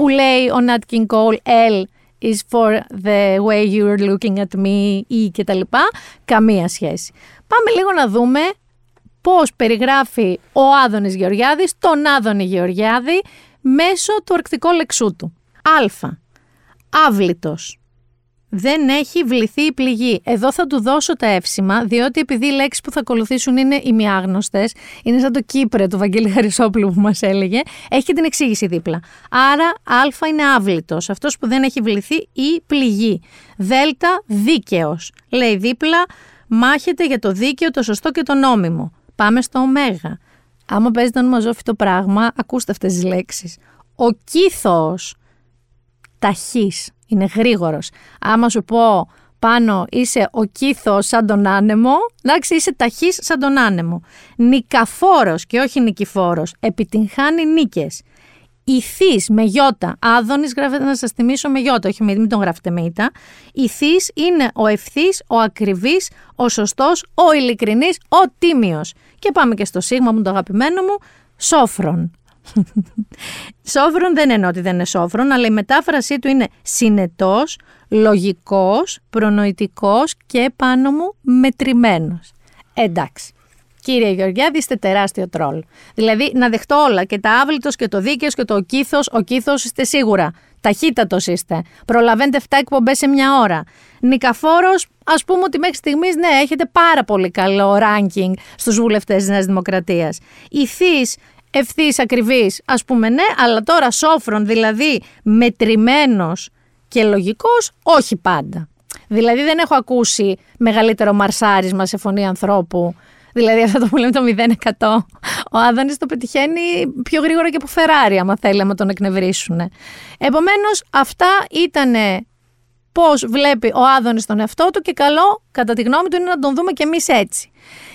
Που λέει ο Nat King Cole L is for the way you're looking at me ή και τα λοιπά, καμία σχέση. Πάμε λίγο να δούμε πώς περιγράφει ο Άδωνης Γεωργιάδης τον Άδωνη Γεωργιάδη μέσω του αρκτικού λεξού του. Α. Άβλητος δεν έχει βληθεί η πληγή. Εδώ θα του δώσω τα εύσημα, διότι επειδή οι λέξεις που θα ακολουθήσουν είναι ημιάγνωστες, είναι σαν το Κύπρε του Βαγγέλη Χαρισόπουλου που μας έλεγε, έχει την εξήγηση δίπλα. Άρα, Α είναι άβλητος, αυτός που δεν έχει βληθεί η πληγή. Δ, δίκαιος. Λέει δίπλα, μάχεται για το δίκαιο, το σωστό και το νόμιμο. Πάμε στο Ω. Άμα παίζετε ονομαζόφυτο πράγμα, ακούστε αυτές τις λέξεις. Ο κύθος ταχύς είναι γρήγορος. Άμα σου πω πάνω είσαι ο κύθος σαν τον άνεμο, εντάξει είσαι ταχύς σαν τον άνεμο. Νικαφόρος και όχι νικηφόρος, επιτυγχάνει νίκες. Ηθής με γιώτα, άδωνης γράφεται να σας θυμίσω με γιώτα, όχι μην τον γράφετε με ήττα. Ηθής είναι ο ευθύς, ο ακριβής, ο σωστός, ο ειλικρινής, ο τίμιος. Και πάμε και στο σίγμα μου το αγαπημένο μου, σόφρον. Σόφρον δεν εννοώ ότι δεν είναι σόφρον, αλλά η μετάφρασή του είναι συνετός, λογικός, προνοητικός και πάνω μου μετρημένος. Εντάξει. Κύριε Γεωργιάδη, είστε τεράστιο τρόλ. Δηλαδή, να δεχτώ όλα και τα άβλητος και το δίκαιος και το κύθο. Ο κύθο είστε σίγουρα. Ταχύτατος είστε. Προλαβαίνετε 7 εκπομπές σε μια ώρα. Νικαφόρος, ας πούμε ότι μέχρι στιγμής, ναι, έχετε πάρα πολύ καλό ranking στους βουλευτές της Νέας Δημοκρατίας. Ηθής, ευθύς ακριβής, ας πούμε, ναι, αλλά τώρα σόφρον, δηλαδή μετρημένος και λογικός, όχι πάντα. Δηλαδή δεν έχω ακούσει μεγαλύτερο μαρσάρισμα σε φωνή ανθρώπου. Δηλαδή αυτό το που λέμε το 0%. Ο Άδωνης το πετυχαίνει πιο γρήγορα και από Φεράρι, άμα θέλει να τον εκνευρίσουν. Επομένως αυτά ήταν πώς βλέπει ο Άδωνης τον εαυτό του και καλό κατά τη γνώμη του είναι να τον δούμε κι εμείς έτσι.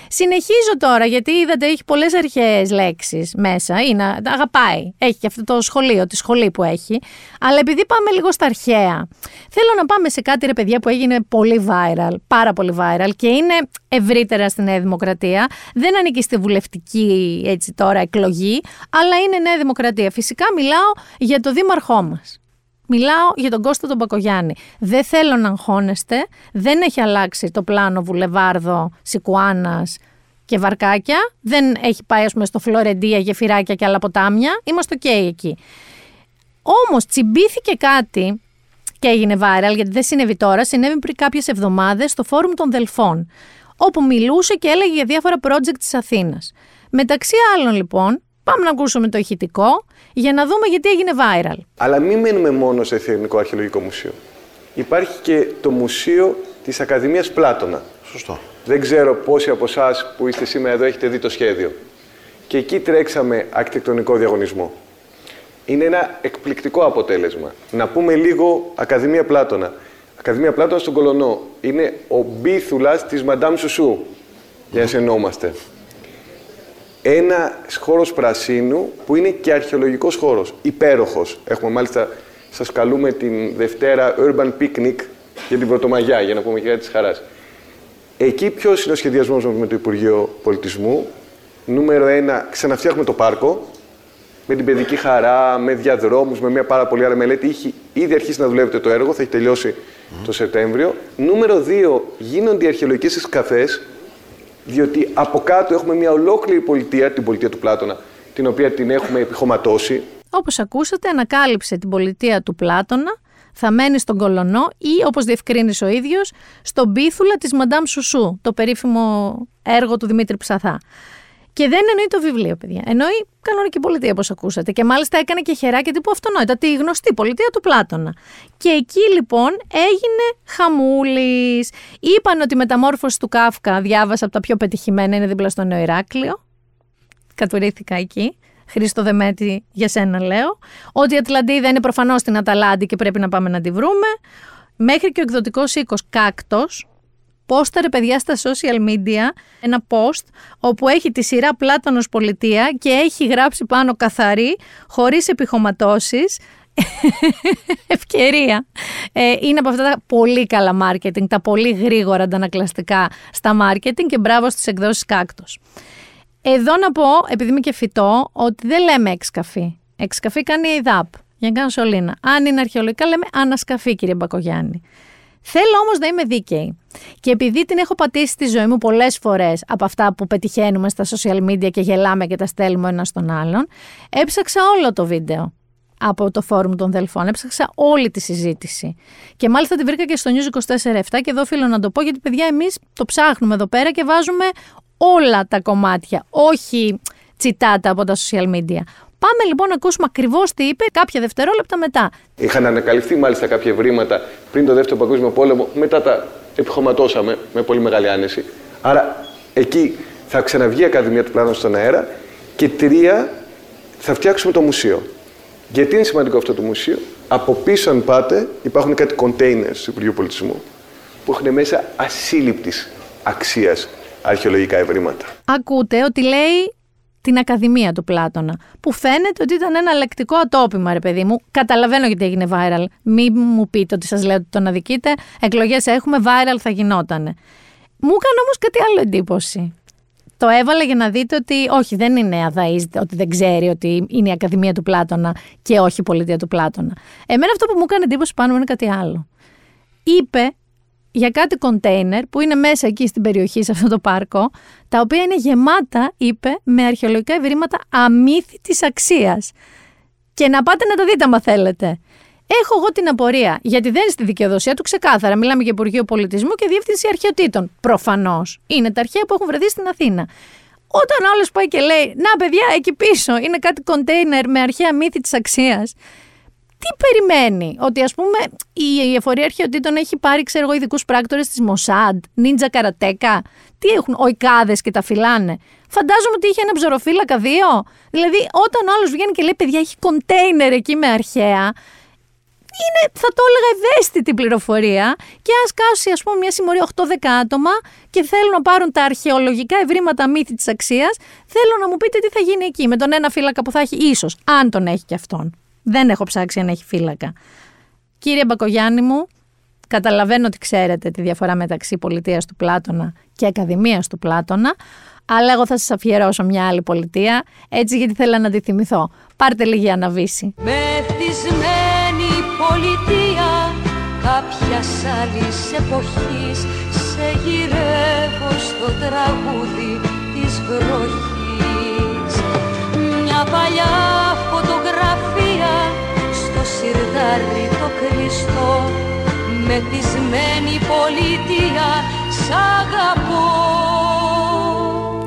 Συνεχίζω τώρα, γιατί είδατε έχει πολλές αρχαίες λέξεις μέσα, είναι, αγαπάει, έχει και αυτό το σχολείο, τη σχολή που έχει, αλλά επειδή πάμε λίγο στα αρχαία, θέλω να πάμε σε κάτι ρε παιδιά που έγινε πολύ viral, πάρα πολύ viral και είναι ευρύτερα στη Νέα Δημοκρατία, δεν ανήκει στη βουλευτική έτσι τώρα εκλογή, αλλά είναι Νέα Δημοκρατία. Φυσικά μιλάω για το δήμαρχό μας. Μιλάω για τον Κώστα τον Πακογιάννη. Δεν θέλω να αγχώνεστε. Δεν έχει αλλάξει το πλάνο Βουλεβάρδο, Σικουάνας και Βαρκάκια. Δεν έχει πάει, ας πούμε, στο Φλωρεντία, γεφυράκια και άλλα ποτάμια. Είμαστε OK εκεί. Όμως τσιμπήθηκε κάτι και έγινε viral, γιατί δεν συνέβη τώρα, συνέβη πριν κάποιες εβδομάδες στο Φόρουμ των Δελφών. Όπου μιλούσε και έλεγε για διάφορα project της Αθήνας. Μεταξύ άλλων, λοιπόν, Πάμε να ακούσουμε το ηχητικό για να δούμε γιατί έγινε viral. Αλλά μην μένουμε μόνο σε Εθνικό Αρχαιολογικό Μουσείο. Υπάρχει και το Μουσείο της Ακαδημίας Πλάτωνα. Σωστό. Δεν ξέρω πόσοι από εσάς που είστε σήμερα εδώ έχετε δει το σχέδιο. Και εκεί τρέξαμε αρχιτεκτονικό διαγωνισμό. Είναι ένα εκπληκτικό αποτέλεσμα. Να πούμε λίγο Ακαδημία Πλάτωνα. Ακαδημία Πλάτωνα στον Κολονό. Είναι ο μπίθουλα της Μαντάμ Σουσού. Για να συνεννόμαστε ένα χώρος πρασίνου που είναι και αρχαιολογικός χώρος. Υπέροχος. Έχουμε μάλιστα, σας καλούμε την Δευτέρα Urban Picnic για την Πρωτομαγιά, για να πούμε και της χαράς. Εκεί ποιος είναι ο σχεδιασμός μας με το Υπουργείο Πολιτισμού; Νούμερο ένα, ξαναφτιάχνουμε το πάρκο με την παιδική χαρά, με διαδρόμους, με μια πάρα πολύ άλλη μελέτη. Είχε ήδη αρχίσει να δουλεύετε το έργο, θα έχει τελειώσει το Σεπτέμβριο. Νούμερο δύο, γίνονται οι αρχαιολογικές καφέ διότι από κάτω έχουμε μια ολόκληρη πολιτεία, την πολιτεία του Πλάτωνα, την οποία την έχουμε επιχωματώσει. Όπως ακούσατε, ανακάλυψε την πολιτεία του Πλάτωνα, θα μένει στον Κολονό ή, όπως διευκρίνησε ο ίδιος, στον πίθουλα της Μαντάμ Σουσού, το περίφημο έργο του Δημήτρη Ψαθά. Και δεν εννοεί το βιβλίο, παιδιά. Εννοεί κανονική πολιτεία, όπως ακούσατε. Και μάλιστα έκανε και χεράκια τύπου αυτονόητα, τη γνωστή πολιτεία του Πλάτωνα. Και εκεί λοιπόν έγινε χαμούλης. Είπαν ότι η μεταμόρφωση του Κάφκα, διάβασα από τα πιο πετυχημένα, είναι δίπλα στο Νέο Ηράκλειο. Κατουρήθηκα εκεί. Χρήστο Δεμέτη, για σένα λέω. Ότι η Ατλαντίδα είναι προφανώς στην Αταλάντη και πρέπει να πάμε να τη βρούμε. Μέχρι και ο εκδοτικός οίκος Κάκτος, πόσταρε παιδιά στα social media ένα post όπου έχει τη σειρά Πλάτωνος Πολιτεία και έχει γράψει πάνω καθαρή, χωρίς επιχωματώσεις, ευκαιρία. Ε, είναι από αυτά τα πολύ καλά marketing, τα πολύ γρήγορα αντανακλαστικά στα marketing και μπράβο στις εκδόσεις κάκτος. Εδώ να πω, επειδή είμαι και φυτό, ότι δεν λέμε εξκαφή. Εξκαφή κάνει η ΕΙΔΑΠ, για να κάνω σωλήνα. Αν είναι αρχαιολογικά λέμε ανασκαφή κύριε Μπακογιάννη. Θέλω όμως να είμαι δίκαιη. Και επειδή την έχω πατήσει στη ζωή μου πολλές φορές από αυτά που πετυχαίνουμε στα social media και γελάμε και τα στέλνουμε ένας στον άλλον, έψαξα όλο το βίντεο από το φόρουμ των Δελφών. Έψαξα όλη τη συζήτηση. Και μάλιστα τη βρήκα και στο News 24-7 και εδώ οφείλω να το πω γιατί παιδιά εμείς το ψάχνουμε εδώ πέρα και βάζουμε όλα τα κομμάτια, όχι τσιτάτα από τα social media. Πάμε λοιπόν να ακούσουμε ακριβώς τι είπε κάποια δευτερόλεπτα μετά. Είχαν ανακαλυφθεί μάλιστα κάποια ευρήματα πριν το Δεύτερο Παγκόσμιο Πόλεμο, μετά τα επιχωματώσαμε με πολύ μεγάλη άνεση. Άρα εκεί θα ξαναβγεί η Ακαδημία του Πλάνου στον αέρα και τρία θα φτιάξουμε το μουσείο. Γιατί είναι σημαντικό αυτό το μουσείο; Από πίσω, αν πάτε, υπάρχουν κάτι containers του Υπουργείου Πολιτισμού που έχουν μέσα ασύλληπτης αξίας αρχαιολογικά ευρήματα. Ακούτε ότι λέει την Ακαδημία του Πλάτωνα. Που φαίνεται ότι ήταν ένα λεκτικό ατόπιμα, ρε παιδί μου. Καταλαβαίνω γιατί έγινε viral. Μην μου πείτε ότι σας λέω ότι τον αδικείτε. Εκλογές έχουμε, viral θα γινότανε. Μου έκανε όμως κάτι άλλο εντύπωση. Το έβαλε για να δείτε ότι όχι, δεν είναι αδαίζεται, ότι δεν ξέρει ότι είναι η Ακαδημία του Πλάτωνα και όχι η Πολιτεία του Πλάτωνα. Εμένα αυτό που μου έκανε εντύπωση πάνω είναι κάτι άλλο. Είπε για κάτι κοντέινερ που είναι μέσα εκεί στην περιοχή, σε αυτό το πάρκο, τα οποία είναι γεμάτα, είπε, με αρχαιολογικά ευρήματα αμύθιτης αξίας. Και να πάτε να τα δείτε, αν θέλετε. Έχω εγώ την απορία, γιατί δεν είναι στη δικαιοδοσία του ξεκάθαρα. Μιλάμε για Υπουργείο Πολιτισμού και Διεύθυνση Αρχαιοτήτων. Προφανώς. Είναι τα αρχαία που έχουν βρεθεί στην Αθήνα. Όταν άλλος πάει και λέει, Να, παιδιά, εκεί πίσω είναι κάτι κοντέινερ με αρχαία μύθη της αξίας. Τι περιμένει, ότι ας πούμε η εφορία αρχαιοτήτων έχει πάρει, ξέρω εγώ, ειδικούς πράκτορες της Μοσάντ, νίντζα καρατέκα. Τι έχουν, οικάδε και τα φυλάνε. Φαντάζομαι ότι είχε ένα ψωροφύλακα δύο. Δηλαδή, όταν ο άλλος βγαίνει και λέει, παιδιά, έχει κοντέινερ εκεί με αρχαία, είναι, θα το έλεγα, ευαίσθητη πληροφορία και αν σκάσει ας πούμε μια συμμορία 8-10 άτομα και θέλουν να πάρουν τα αρχαιολογικά ευρήματα μύθη της αξίας, θέλω να μου πείτε τι θα γίνει εκεί με τον ένα φύλακα που θα έχει ίσως, αν τον έχει και αυτόν. Δεν έχω ψάξει αν έχει φύλακα. Κύριε Μπακογιάννη μου, καταλαβαίνω ότι ξέρετε τη διαφορά μεταξύ πολιτείας του Πλάτωνα και ακαδημίας του Πλάτωνα, αλλά εγώ θα σας αφιερώσω μια άλλη πολιτεία, έτσι γιατί θέλω να τη θυμηθώ. Πάρτε λίγη αναβίση πολιτεία κάποιας άλλης εποχής σε γυρεύω στο τραγούδι της βροχής μια παλιά φωτογραφία στο σιρτάρι το κλειστό μεθυσμένη πολιτεία σ' αγαπώ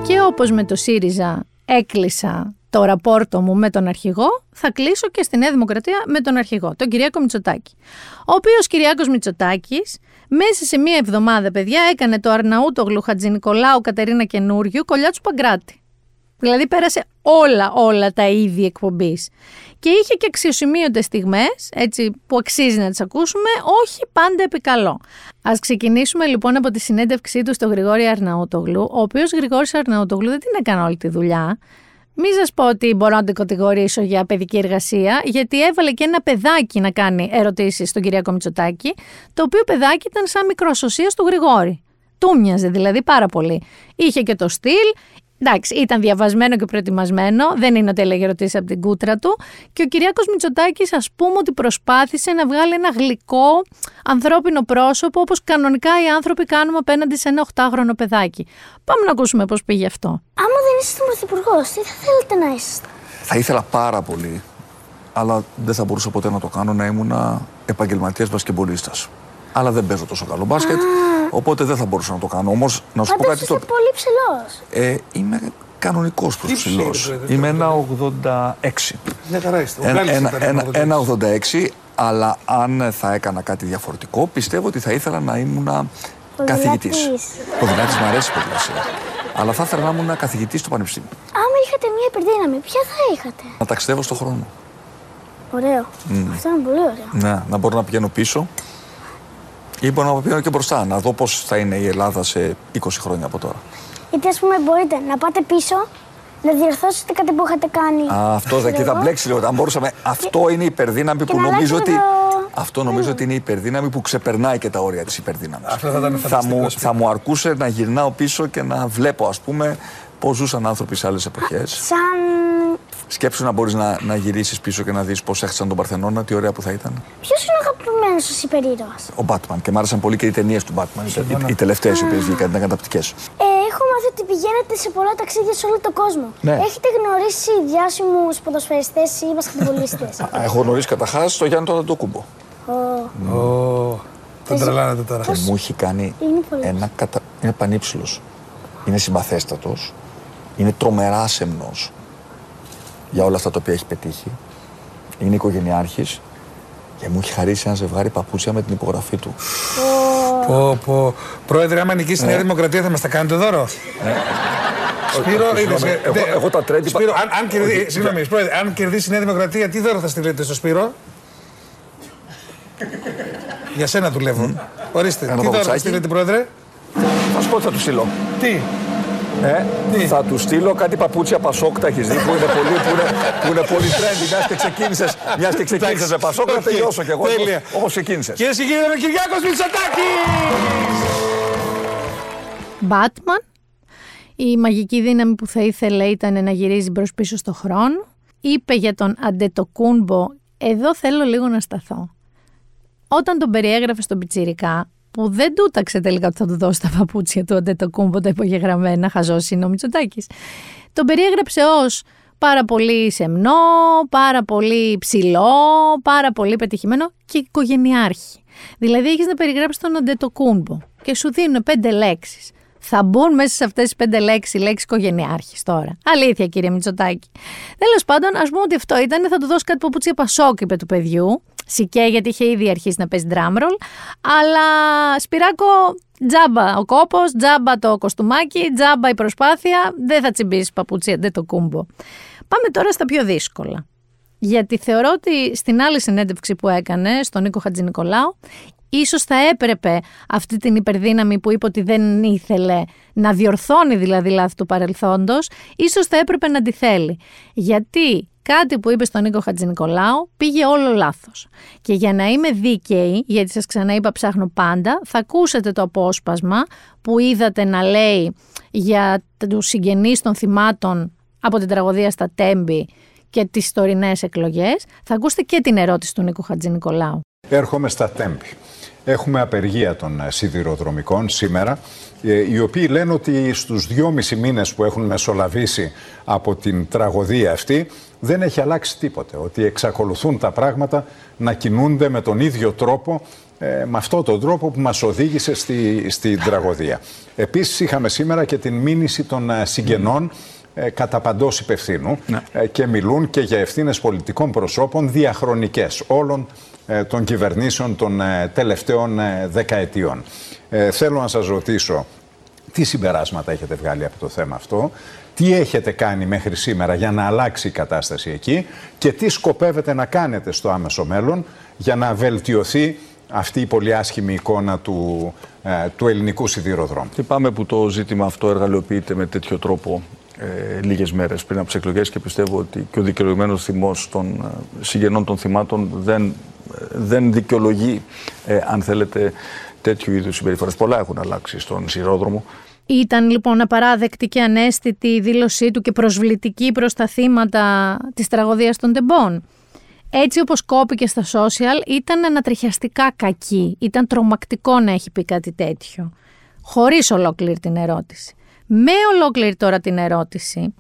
και όπως με το ΣΥΡΙΖΑ έκλεισα το ραπόρτο μου με τον αρχηγό, θα κλείσω και στη Νέα Δημοκρατία με τον αρχηγό, τον Κυριάκο Μητσοτάκη. Ο οποίος Κυριάκος Μητσοτάκης, μέσα σε μία εβδομάδα, παιδιά, έκανε το Αρναούτογλου Χατζη Νικολάου Κατερίνα Καινούριου κολλιά του Παγκράτη. Δηλαδή πέρασε όλα, όλα τα είδη εκπομπής. Και είχε και αξιοσημείωτε στιγμές, έτσι που αξίζει να τις ακούσουμε, όχι πάντα επικαλώ. Α ξεκινήσουμε λοιπόν από τη συνέντευξή του στο Γρηγόρη Αρναούτογλου, ο οποίος Γρηγόρης Αρναούτογλου δεν την έκανε όλη τη δουλειά. Μην σας πω ότι μπορώ να την κατηγορήσω για παιδική εργασία, γιατί έβαλε και ένα παιδάκι να κάνει ερωτήσεις στον Κυριακό Μητσοτάκη, το οποίο παιδάκι ήταν σαν μικροσωσία του Γρηγόρη. Του μοιάζε δηλαδή πάρα πολύ. Είχε και το στυλ, Εντάξει, ήταν διαβασμένο και προετοιμασμένο, δεν είναι ότι έλεγε ερωτήσεις από την κούτρα του. Και ο Κυριάκος Μητσοτάκης, ας πούμε, ότι προσπάθησε να βγάλει ένα γλυκό ανθρώπινο πρόσωπο, όπως κανονικά οι άνθρωποι κάνουμε απέναντι σε ένα 8χρονο παιδάκι. Πάμε να ακούσουμε πώς πήγε αυτό. Άμα δεν είστε πρωθυπουργό, τι θα θέλετε να είστε; Θα ήθελα πάρα πολύ, αλλά δεν θα μπορούσα ποτέ να το κάνω να ήμουν επαγγελματίας μπασκεμπολίστας. Αλλά δεν παίζω τόσο καλό μπάσκετ. Οπότε δεν θα μπορούσα να το κάνω. Όμως να σου πω κάτι. Είσαι πολύ ψηλός. Ε, είμαι κανονικός προς ψηλός. Είμαι ένα 86. Ναι, χαρά είστε. Ένα 86, αλλά αν θα έκανα κάτι διαφορετικό, πιστεύω ότι θα ήθελα να ήμουν καθηγητής. Ποδηλάτη μου αρέσει η ποδηλασία. Αλλά θα ήθελα να ήμουν καθηγητής στο πανεπιστήμιο. Άμα είχατε μια υπερδύναμη, ποια θα είχατε; Να ταξιδεύω στον χρόνο. Ωραίο. Αυτό είναι πολύ ωραίο. Ναι, να μπορώ να πηγαίνω πίσω ή μπορώ να πηγαίνω και μπροστά, να δω πώς θα είναι η Ελλάδα σε 20 χρόνια από τώρα. Γιατί ας πούμε μπορείτε να πάτε πίσω, να διορθώσετε κάτι που είχατε κάνει. Α, αυτό δεν και θα μπλέξει λίγο. Αν μπορούσαμε. Αυτό είναι η υπερδύναμη που νομίζω ότι. Αυτό νομίζω ότι είναι η υπερδύναμη που ξεπερνάει και τα όρια της υπερδύναμης. Αυτό θα, ήταν θα, μου, θα μου αρκούσε να γυρνάω πίσω και να βλέπω, ας πούμε, πώς ζούσαν άνθρωποι σε άλλες εποχές; Σαν. Σκέψου να μπορείς να, να γυρίσεις πίσω και να δεις πώς έχασαν τον Παρθενώνα, τι ωραία που θα ήταν. Ποιος είναι ο αγαπημένος σας υπερήρωας; Ο Batman. Και μου άρεσαν πολύ και οι ταινίες του Batman. Οι, οι τελευταίες οι οποίες βγήκαν ήταν καταπληκτικές. Ε, έχω μάθει ότι πηγαίνετε σε πολλά ταξίδια σε όλο τον κόσμο. Ναι. Έχετε γνωρίσει διάσημους ποδοσφαιριστές ή μπασκετμπολίστες; Έχω γνωρίσει καταρχάς τον Γιάννη τον Αντοκούμπο. Ω. Τον τρελάνετε τώρα. Και μου έχει κάνει ένα κατα... Είναι πανύψηλος. Είναι συμπαθέστατος. Είναι τρομεράς σεμνό για όλα αυτά τα οποία έχει πετύχει. Είναι οικογενειάρχης και μου έχει χαρίσει ένα ζευγάρι παπούτσια με την υπογραφή του. Πω, πω. Πρόεδρε, άμα νικήσει η Νέα Δημοκρατία θα μας τα κάνετε δώρο; Σπύρο, είδες, ε, εγώ, εγώ τα τρέντι... Σπύρο, αν, αν, κερδί, συγγνώμη, πρόεδρε, αν κερδίσει η Νέα Δημοκρατία, τι δώρο θα στείλετε στο Σπύρο; Για σένα δουλεύω. Ορίστε, τι δώρο θα στείλετε, πρόεδρε; Θα σου πω τι θα του στείλω. Τι; Ε, θα του στείλω κάτι παπούτσια πασόκ, τα έχεις δει που είναι πολύ, που είναι, που είναι πολύ trendy. Μιας και ξεκίνησες μιας και ξεκίνησες με πασόκ, θα τελειώσω κι εγώ όπως ξεκίνησες. Κυρίες και κύριοι, ο Κυριάκος Μητσοτάκης! Batman. Η μαγική δύναμη που θα ήθελε ήταν να γυρίζει μπρος πίσω στο χρόνο. Είπε για τον Αντετοκούνμπο, εδώ θέλω λίγο να σταθώ. Όταν τον περιέγραφε στον Πιτσιρικά, που δεν τούταξε τελικά ότι θα του δώσει τα παπούτσια του αντετοκούμπο τα υπογεγραμμένα, χαζό είναι ο Μητσοτάκης. Τον περιέγραψε ως πάρα πολύ σεμνό, πάρα πολύ ψηλό, πάρα πολύ πετυχημένο και οικογενειάρχη. Δηλαδή έχεις να περιγράψεις τον Αντετοκούμπο και σου δίνουν πέντε λέξεις. Θα μπουν μέσα σε αυτές τις πέντε λέξεις λέξη οικογενειάρχης τώρα. Αλήθεια, κύριε Μητσοτάκη. Τέλος πάντων, ας πούμε ότι αυτό ήταν, θα του δώσει κάτι παπούτσια πασόκ, είπε του παιδιού. Σικέ, γιατί είχε ήδη αρχίσει να παίζει ντράμρολ. Αλλά Σπυράκο, τζάμπα ο κόπος, τζάμπα το κοστούμάκι, τζάμπα η προσπάθεια. Δεν θα τσιμπήσει παπούτσια, δεν το κούμπο. Πάμε τώρα στα πιο δύσκολα. Γιατί θεωρώ ότι στην άλλη συνέντευξη που έκανε στον Νίκο Χατζηνικολάου, ίσως θα έπρεπε αυτή την υπερδύναμη που είπε ότι δεν ήθελε να διορθώνει δηλαδή λάθη του παρελθόντος, ίσως θα έπρεπε να τη θέλει. Γιατί κάτι που είπε στον Νίκο Χατζηνικολάου πήγε όλο λάθος. Και για να είμαι δίκαιη, γιατί σας ξαναείπα ψάχνω πάντα, θα ακούσετε το απόσπασμα που είδατε να λέει για τους συγγενείς των θυμάτων από την τραγωδία στα Τέμπη και τις τωρινές εκλογές, θα ακούσετε και την ερώτηση του Νίκο Χατζηνικολάου. Έρχομαι στα Τέμπη. Έχουμε απεργία των ε, σιδηροδρομικών σήμερα, ε, οι οποίοι λένε ότι στους δυόμισι μήνες που έχουν μεσολαβήσει από την τραγωδία αυτή δεν έχει αλλάξει τίποτε, ότι εξακολουθούν τα πράγματα να κινούνται με τον ίδιο τρόπο ε, με αυτόν τον τρόπο που μας οδήγησε στη, στην τραγωδία. Επίσης είχαμε σήμερα και την μήνυση των συγγενών ε, κατά παντός υπευθύνου ναι. ε, και μιλούν και για ευθύνες πολιτικών προσώπων διαχρονικές όλων ε, των κυβερνήσεων των τελευταίων δεκαετιών. Θέλω να σας ρωτήσω τι συμπεράσματα έχετε βγάλει από το θέμα αυτό, τι έχετε κάνει μέχρι σήμερα για να αλλάξει η κατάσταση εκεί και τι σκοπεύετε να κάνετε στο άμεσο μέλλον για να βελτιωθεί αυτή η πολύ άσχημη εικόνα του, του ελληνικού σιδηροδρόμου. Λυπάμαι που το ζήτημα αυτό εργαλειοποιείται με τέτοιο τρόπο ε, λίγες μέρες πριν από τις εκλογές και πιστεύω ότι και ο δικαιολογημένος θυμός των ε, συγγενών των θυμάτων δεν, ε, δεν δικαιολογεί, ε, αν θέλετε, τέτοιου είδους συμπεριφορές. Πολλά έχουν αλλάξει στον σειρόδρομο. Ήταν λοιπόν απαράδεκτη και ανέστητη η δήλωσή του και προσβλητική προς τα θύματα της τραγωδίας των τεμπών. Έτσι όπως κόπηκε στα social ήταν ανατριχιαστικά κακή, ήταν τρομακτικό να έχει πει κάτι τέτοιο. Χωρίς ολόκληρη την ερώτηση. Με ολόκληρη τώρα την ερώτηση,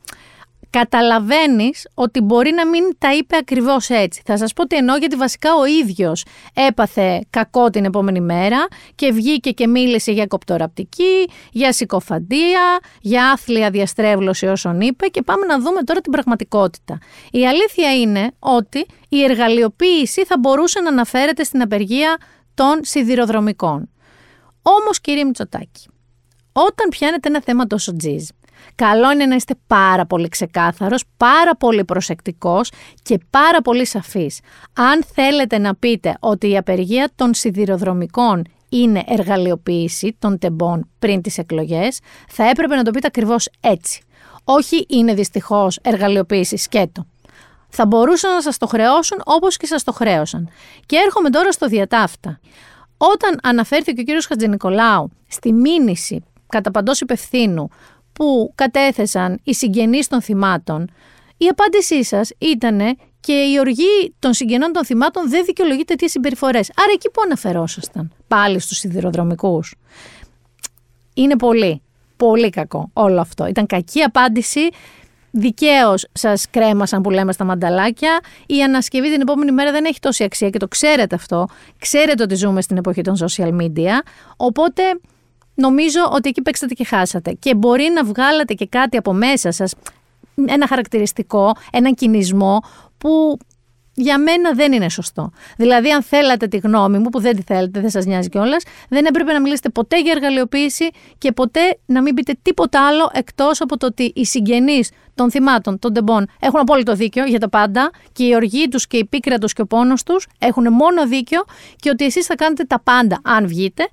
καταλαβαίνεις ότι μπορεί να μην τα είπε ακριβώς έτσι. Θα σας πω τι εννοώ γιατί βασικά ο ίδιος έπαθε κακό την επόμενη μέρα και βγήκε και μίλησε για κοπτοραπτική, για συκοφαντία, για άθλια διαστρέβλωση όσων είπε και πάμε να δούμε τώρα την πραγματικότητα. Η αλήθεια είναι ότι η εργαλειοποίηση θα μπορούσε να αναφέρεται στην απεργία των σιδηροδρομικών. Όμως κύριε Μητσοτάκη, όταν πιάνετε ένα θέμα τόσο τζιζ, καλό είναι να είστε πάρα πολύ ξεκάθαρος, πάρα πολύ προσεκτικός και πάρα πολύ σαφής. Αν θέλετε να πείτε ότι η απεργία των σιδηροδρομικών είναι εργαλειοποίηση των τεμπών πριν τις εκλογές, θα έπρεπε να το πείτε ακριβώς έτσι. Όχι είναι δυστυχώς εργαλειοποίηση σκέτο. Θα μπορούσαν να σας το χρεώσουν όπως και σας το χρέωσαν. Και έρχομαι τώρα στο διατάφτα. Όταν αναφέρθηκε ο κύριος Χατζηνικολάου στη μήνυση κατά παντός υπευθύνου που κατέθεσαν οι συγγενείς των θυμάτων, η απάντησή σας ήταν και η οργή των συγγενών των θυμάτων δεν δικαιολογεί τέτοιες συμπεριφορές. Άρα εκεί που αναφερόσασταν, πάλι στους σιδηροδρομικούς. Είναι πολύ, πολύ κακό όλο αυτό. Ήταν κακή απάντηση, Δικαίως σας κρέμασαν που λέμε στα μανταλάκια. Η ανασκευή την επόμενη μέρα δεν έχει τόση αξία και το ξέρετε αυτό. Ξέρετε ότι ζούμε στην εποχή των social media. Οπότε νομίζω ότι εκεί παίξατε και χάσατε. Και μπορεί να βγάλατε και κάτι από μέσα σας, ένα χαρακτηριστικό, έναν κινησμό που για μένα δεν είναι σωστό. Δηλαδή, αν θέλατε τη γνώμη μου, που δεν τη θέλετε, δεν σας νοιάζει κιόλας, δεν έπρεπε να μιλήσετε ποτέ για εργαλειοποίηση και ποτέ να μην πείτε τίποτα άλλο εκτός από το ότι οι συγγενείς των θυμάτων, των τεμπών, έχουν απόλυτο δίκιο για τα πάντα και η οργή τους και η πίκρα τους και ο πόνος τους έχουν μόνο δίκιο και ότι εσείς θα κάνετε τα πάντα αν βγείτε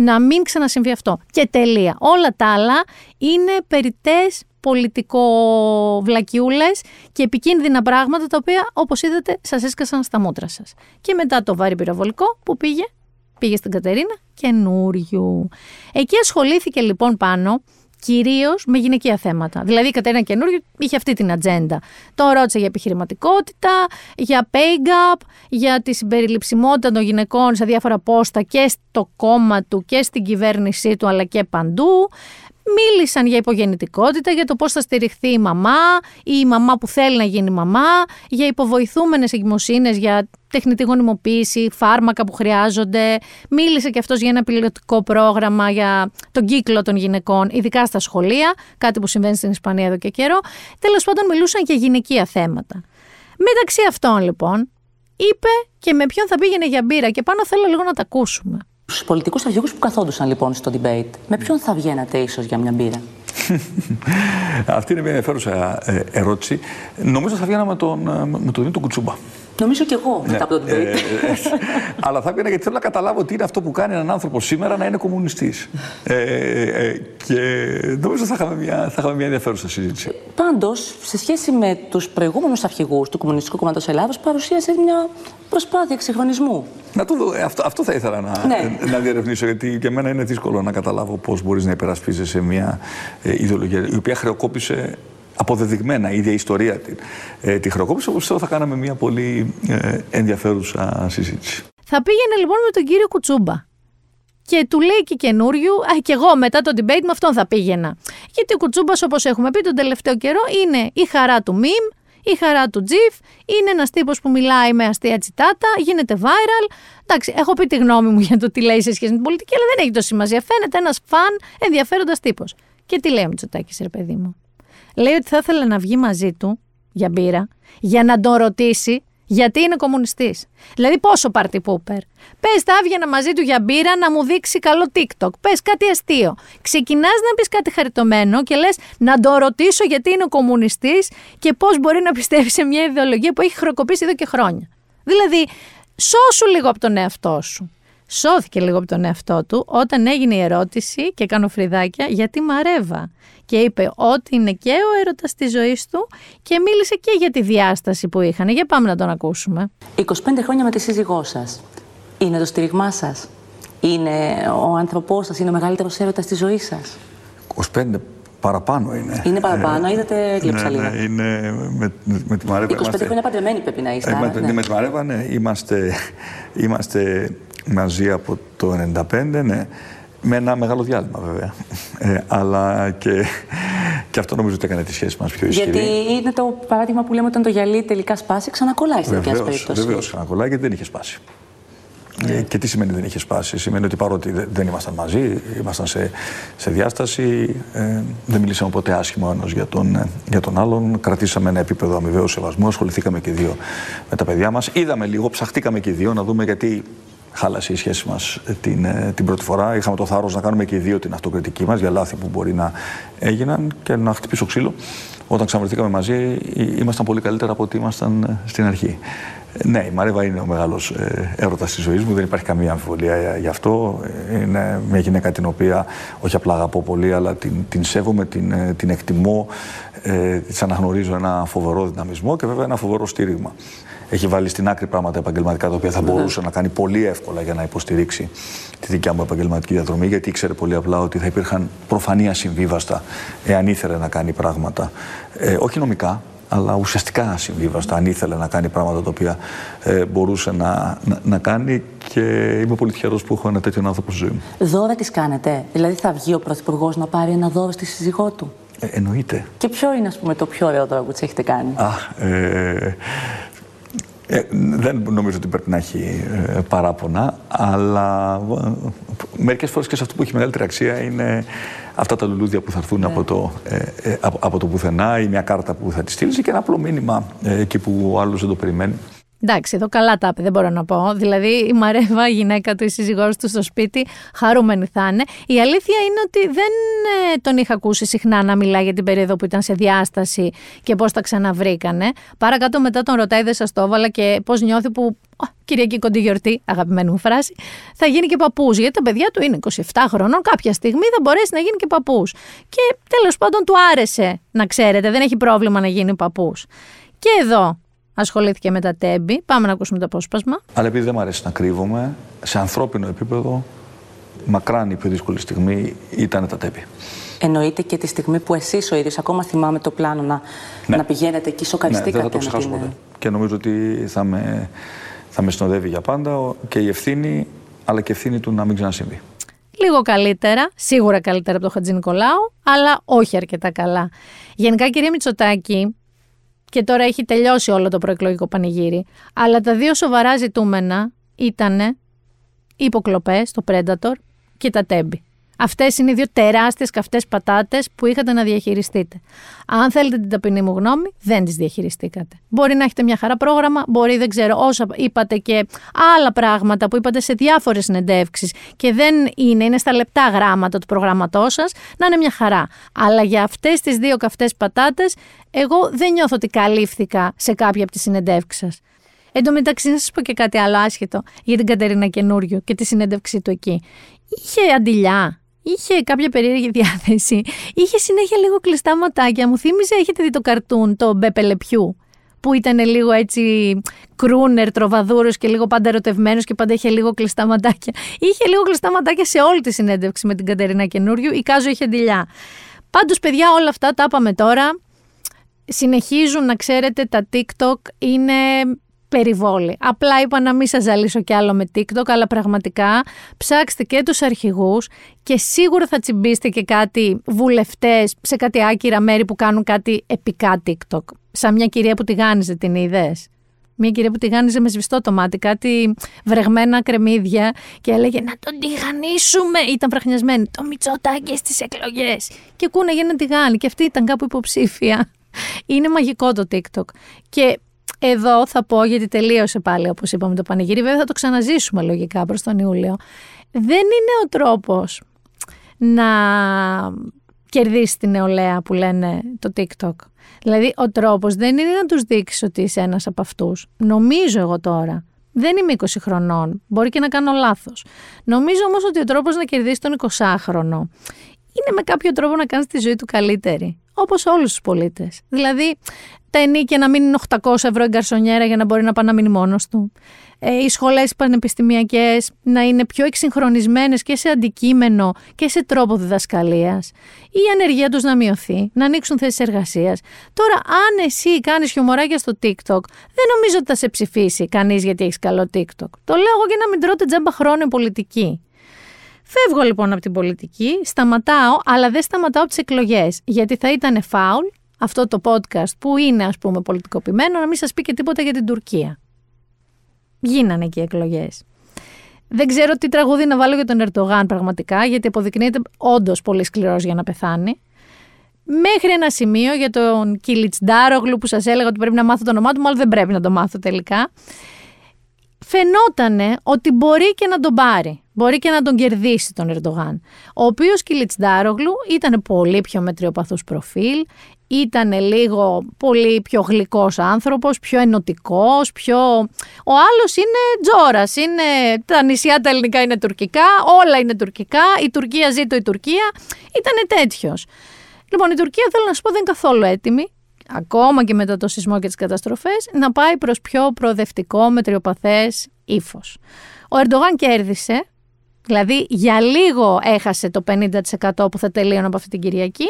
να μην ξανασυμβεί αυτό. Και τελεία. Όλα τα άλλα είναι περιττές πολιτικοβλακιούλες και επικίνδυνα πράγματα τα οποία όπως είδατε σας έσκασαν στα μούτρα σας. Και μετά το βάρη πυροβολικό που πήγε, πήγε στην Κατερίνα καινούριου. Εκεί ασχολήθηκε λοιπόν πάνω κυρίως με γυναικεία θέματα. Δηλαδή η Κατερίνα Καινούργιο είχε αυτή την ατζέντα. Το ρώτησε για επιχειρηματικότητα, για pay gap, για τη συμπεριληψιμότητα των γυναικών σε διάφορα πόστα και στο κόμμα του και στην κυβέρνησή του αλλά και παντού. Μίλησαν για υπογεννητικότητα, για το πώς θα στηριχθεί η μαμά ή η μαμά που θέλει να γίνει μαμά, για υποβοηθούμενες εγκυμοσύνες, για τεχνητή γονιμοποίηση, φάρμακα που χρειάζονται. Μίλησε και αυτός για ένα πιλωτικό πρόγραμμα για τον κύκλο των γυναικών, ειδικά στα σχολεία, κάτι που συμβαίνει στην Ισπανία εδώ και καιρό. Τέλος πάντων μιλούσαν για γυναικεία θέματα. Μεταξύ αυτών λοιπόν, είπε και με ποιον θα πήγαινε για μπύρα και πάνω θέλω λίγο να τα ακούσουμε. Στου πολιτικούς αρχηγούς που καθόντουσαν λοιπόν στο debate, με ποιον θα βγαίνατε ίσως για μια μπύρα; Αυτή είναι μια ενδιαφέρουσα ε, ερώτηση. Νομίζω θα βγαίναμε με τον, ε, με τον Δημήτρη Κουτσούμπα. Νομίζω και εγώ μετά ναι. από το debate. Ε, αλλά θα πήγαινα γιατί θέλω να καταλάβω τι είναι αυτό που κάνει έναν άνθρωπο σήμερα να είναι κομμουνιστής. και νομίζω θα είχαμε μια, θα είχαμε μια ενδιαφέρουσα συζήτηση. Πάντως, σε σχέση με τους προηγούμενους αρχηγούς του Κομμουνιστικού Κόμματος Ελλάδος, παρουσίασες μια προσπάθεια εξυγχρονισμού. Να το δω. Αυτό, αυτό θα ήθελα να, ναι. να διερευνήσω, γιατί για μένα είναι δύσκολο να καταλάβω πώς μπορείς να υπερασπίζεσαι μια ε, ιδεολογία η οποία χρεοκόπησε αποδεδειγμένα η ίδια η ιστορία την, ε, τη χρεοκόπησε, όπως θα κάναμε μια πολύ ε, ενδιαφέρουσα συζήτηση. Θα πήγαινε λοιπόν με τον κύριο Κουτσούμπα. Και του λέει και καινούριου, α, και εγώ μετά το debate με αυτόν θα πήγαινα. Γιατί ο Κουτσούμπας, όπως έχουμε πει τον τελευταίο καιρό, είναι η χαρά του μιμ, η χαρά του Τζιφ είναι ένας τύπος που μιλάει με αστεία τσιτάτα, γίνεται viral. Εντάξει, έχω πει τη γνώμη μου για το τι λέει σε σχέση με την πολιτική, αλλά δεν έχει το σημασία. Φαίνεται ένας φαν ενδιαφέροντας τύπος. Και τι λέει ο Μητσοτάκης, ρε παιδί μου; Λέει ότι θα ήθελε να βγει μαζί του για μπύρα, για να τον ρωτήσει γιατί είναι κομμουνιστής. Δηλαδή, πόσο πάρτι πούπερ. Πες, θα έβγαινα μαζί του για μπύρα να μου δείξει καλό TikTok. Πες κάτι αστείο. Ξεκινάς να πεις κάτι χαριτωμένο και λες να το ρωτήσω γιατί είναι ο κομμουνιστής και πώς μπορεί να πιστεύει σε μια ιδεολογία που έχει χροκοπήσει εδώ και χρόνια. Δηλαδή, σώσου λίγο από τον εαυτό σου. Σώθηκε λίγο από τον εαυτό του όταν έγινε η ερώτηση και κάνω φρυδάκια γιατί μαρέβα και είπε ότι είναι και ο έρωτας της ζωής του και μίλησε και για τη διάσταση που είχαν. Για πάμε να τον ακούσουμε. 25 χρόνια με τη σύζυγό σας. Είναι το στήριγμά σας; Είναι ο άνθρωπός σας; Είναι ο μεγαλύτερος έρωτας της ζωής σας; 25 παραπάνω είναι. Είναι παραπάνω, ε, είδατε, έκλεψα ναι, λίγο. Ναι, είναι με, με τη Μαρέβα. 25 είμαστε... χρόνια παντρεμένοι πρέπει να είστε. Ε, με, ναι. με τη Μαρέβα, ναι, είμαστε, είμαστε μαζί από το 1995, ναι. Με ένα μεγάλο διάλειμμα βέβαια. Ε, αλλά και, και αυτό νομίζω ότι έκανε τη σχέση μας πιο ισχυρή. Γιατί είναι το παράδειγμα που λέμε όταν το γυαλί τελικά σπάσει, ξανακολλάει στην τέτοια περίπτωση. Βεβαίως, ξανακολλάει γιατί δεν είχε σπάσει. Ε, και τι σημαίνει δεν είχε σπάσει; Σημαίνει ότι παρότι δεν ήμασταν μαζί, ήμασταν σε, σε διάσταση, ε, δεν μιλήσαμε ποτέ άσχημα ο ένας για τον, ε, για τον άλλον. Κρατήσαμε ένα επίπεδο αμοιβαίου σεβασμού, ασχοληθήκαμε και δύο με τα παιδιά μας. Είδαμε λίγο, ψαχτήκαμε και δύο να δούμε γιατί χάλασε η σχέση μας την, ε, την πρώτη φορά. Είχαμε το θάρρος να κάνουμε και οι δύο την αυτοκριτική μας για λάθη που μπορεί να έγιναν και να χτυπήσω ξύλο. Όταν ξαναβρεθήκαμε μαζί, ήμασταν πολύ καλύτερα από ό,τι ήμασταν ε, στην αρχή. Ναι, η Μαρέβα είναι ο μεγάλος ε, έρωτας της ζωής μου, δεν υπάρχει καμία αμφιβολία γι' αυτό. Είναι μια γυναίκα την οποία όχι απλά αγαπώ πολύ, αλλά την, την σέβομαι, την, την εκτιμώ, ε, της αναγνωρίζω ένα φοβερό δυναμισμό και βέβαια ένα φοβερό στήριγμα έχει βάλει στην άκρη πράγματα επαγγελματικά τα οποία θα μπορούσε να κάνει πολύ εύκολα για να υποστηρίξει τη δικιά μου επαγγελματική διαδρομή, γιατί ήξερε πολύ απλά ότι θα υπήρχαν προφανή ασυμβίβαστα εάν ήθελε να κάνει πράγματα. Ε, όχι νομικά, αλλά ουσιαστικά ασυμβίβαστα, αν ήθελε να κάνει πράγματα τα οποία ε, μπορούσε να, να, κάνει και είμαι πολύ τυχερός που έχω ένα τέτοιο άνθρωπο στη ζωή μου. Δώρα τη κάνετε. Δηλαδή θα βγει ο Πρωθυπουργός να πάρει ένα δώρο στη σύζυγό του; Ε, εννοείται. Και ποιο είναι, ας πούμε, το πιο ωραίο δώρο που τη έχετε κάνει; Α, ε, ε, δεν νομίζω ότι πρέπει να έχει ε, παράπονα, αλλά ε, μερικές φορές και σε αυτό που έχει μεγαλύτερη αξία είναι αυτά τα λουλούδια που θα έρθουν από, το, ε, ε, από, από, το πουθενά ή μια κάρτα που θα τη στείλεις και ένα απλό μήνυμα εκεί που ο άλλος δεν το περιμένει. Εντάξει, εδώ καλά τα είπε, δεν μπορώ να πω. Δηλαδή, η Μαρέβα, η γυναίκα του, η σύζυγός του στο σπίτι, χαρούμενη θα είναι. Η αλήθεια είναι ότι δεν ε, τον είχα ακούσει συχνά να μιλάει για την περίοδο που ήταν σε διάσταση και πώς τα ξαναβρήκανε. Παρακάτω μετά τον ρωτάει, δεν σας το έβαλα και πώς νιώθει που. Κυριακή κοντή γιορτή, αγαπημένη μου φράση, θα γίνει και παππούς. Γιατί τα παιδιά του είναι 27 χρονών, κάποια στιγμή θα μπορέσει να γίνει και παππούς. Και τέλος πάντων του άρεσε, να ξέρετε, δεν έχει πρόβλημα να γίνει παππούς. Και εδώ ασχολήθηκε με τα τέμπη. Πάμε να ακούσουμε το απόσπασμα. Αλλά επειδή δεν μου αρέσει να κρύβομαι, σε ανθρώπινο επίπεδο, μακράν η πιο δύσκολη στιγμή ήταν τα τέμπη. Εννοείται και τη στιγμή που εσείς ο ίδιος, ακόμα θυμάμαι το πλάνο να, Ναι. να πηγαίνετε και σοκαριστήκατε. Ναι, δεν θα το με ξεχάσω την- ποτέ. Και νομίζω ότι θα με, θα με συνοδεύει για πάντα ο- και η ευθύνη, αλλά και η ευθύνη του να μην ξανασυμβεί. Λίγο καλύτερα, σίγουρα καλύτερα από τον Χατζη Νικολάου, αλλά όχι αρκετά καλά. Γενικά, κυρία Μητσοτάκη, και τώρα έχει τελειώσει όλο το προεκλογικό πανηγύρι, αλλά τα δύο σοβαρά ζητούμενα ήταν οι υποκλοπές, το Predator και τα τέμπη. Αυτές είναι οι δύο τεράστιες καυτές πατάτες που είχατε να διαχειριστείτε. Αν θέλετε την ταπεινή μου γνώμη, δεν τις διαχειριστήκατε. Μπορεί να έχετε μια χαρά πρόγραμμα, μπορεί δεν ξέρω όσα είπατε και άλλα πράγματα που είπατε σε διάφορες συνεντεύξεις και δεν είναι, είναι στα λεπτά γράμματα του προγράμματός σας, να είναι μια χαρά. Αλλά για αυτές τις δύο καυτές πατάτες, εγώ δεν νιώθω ότι καλύφθηκα σε κάποια από τις συνεντεύξεις σας. Εν τω μεταξύ, να σας πω και κάτι άλλο άσχετο για την Κατερίνα Καινούριου και τη συνέντευξή του εκεί. Είχε αντιλιά, είχε κάποια περίεργη διάθεση, είχε συνέχεια λίγο κλειστά ματάκια. Μου θύμιζε, έχετε δει το καρτούν, το Μπέπελεπιού, που ήταν λίγο έτσι κρούνερ, τροβαδούρος και λίγο πάντα ερωτευμένος και πάντα είχε λίγο κλειστά ματάκια. Είχε λίγο κλειστά ματάκια σε όλη τη συνέντευξη με την Κατερίνα Καινούριου, η Κάζο είχε αντιλιά. Πάντως, παιδιά, όλα αυτά τα είπαμε τώρα. Συνεχίζουν να ξέρετε τα TikTok είναι περιβόλη. Απλά είπα να μην σας ζαλίσω κι άλλο με TikTok, αλλά πραγματικά ψάξτε και τους αρχηγούς και σίγουρα θα τσιμπήσετε και κάτι βουλευτές σε κάτι άκυρα μέρη που κάνουν κάτι επικά TikTok. Σαν μια κυρία που τηγάνιζε την είδες; Μια κυρία που τηγάνιζε με σβηστό το μάτι, κάτι βρεγμένα κρεμμύδια και έλεγε να τον τηγανίσουμε. Ήταν βραχνιασμένη. Το Μητσοτάκι στις εκλογές. Και κούναγε ένα τηγάνι. Και αυτή ήταν κάπου υποψήφια. Είναι μαγικό το TikTok. Και εδώ θα πω, γιατί τελείωσε πάλι όπως είπαμε το πανηγύρι, βέβαια θα το ξαναζήσουμε λογικά προς τον Ιούλιο. Δεν είναι ο τρόπος να κερδίσει την νεολαία που λένε το TikTok. Δηλαδή, ο τρόπος δεν είναι να τους δείξεις ότι είσαι ένας από αυτούς. Νομίζω εγώ τώρα. Δεν είμαι 20 χρονών. Μπορεί και να κάνω λάθος. Νομίζω όμως ότι ο τρόπος να κερδίσει τον 20χρονο είναι με κάποιο τρόπο να κάνεις τη ζωή του καλύτερη. Όπως όλους τους πολίτες. Δηλαδή, τα ενίκια να μην είναι 800 ευρώ η γκαρσονιέρα για να μπορεί να πάει να μείνει μόνος του. Ε, οι σχολές πανεπιστημιακές να είναι πιο εξυγχρονισμένες και σε αντικείμενο και σε τρόπο διδασκαλίας. Η ανεργία τους να μειωθεί, να ανοίξουν θέσεις εργασίας. Τώρα, αν εσύ κάνεις χιουμοράκια στο TikTok, δεν νομίζω ότι θα σε ψηφίσει κανείς γιατί έχεις καλό TikTok. Το λέω εγώ για να μην τρώτε τζάμπα χρόνο η πολιτική. Φεύγω λοιπόν από την πολιτική, σταματάω, αλλά δεν σταματάω από τις εκλογές. Γιατί θα ήταν φάουλ αυτό το podcast που είναι ας πούμε πολιτικοποιημένο να μην σας πει και τίποτα για την Τουρκία. Γίνανε και οι εκλογές. Δεν ξέρω τι τραγούδι να βάλω για τον Ερτογάν πραγματικά, γιατί αποδεικνύεται όντως πολύ σκληρός για να πεθάνει. Μέχρι ένα σημείο για τον Κιλιτσντάρογλου που σας έλεγα ότι πρέπει να μάθω το όνομά του, μάλλον δεν πρέπει να το μάθω τελικά. Φαινότανε ότι μπορεί και να τον πάρει. Μπορεί και να τον κερδίσει τον Ερντογάν. Ο οποίος Κιλιτσντάρογλου ήταν πολύ πιο μετριοπαθούς προφίλ, ήταν λίγο πολύ πιο γλυκός άνθρωπος, πιο ενωτικός, πιο... Ο άλλος είναι τζόρας, είναι... τα νησιά τα ελληνικά είναι τουρκικά, όλα είναι τουρκικά, η Τουρκία ζήτω η Τουρκία, ήταν τέτοιος. Λοιπόν, η Τουρκία θέλω να σου πω δεν είναι καθόλου έτοιμη, ακόμα και μετά το σεισμό και τις καταστροφές, να πάει προς πιο προοδευτικό, μετριοπαθές ύφος. Ο Ερντογάν κέρδισε, δηλαδή για λίγο έχασε το 50% που θα τελείωνε από αυτή την Κυριακή,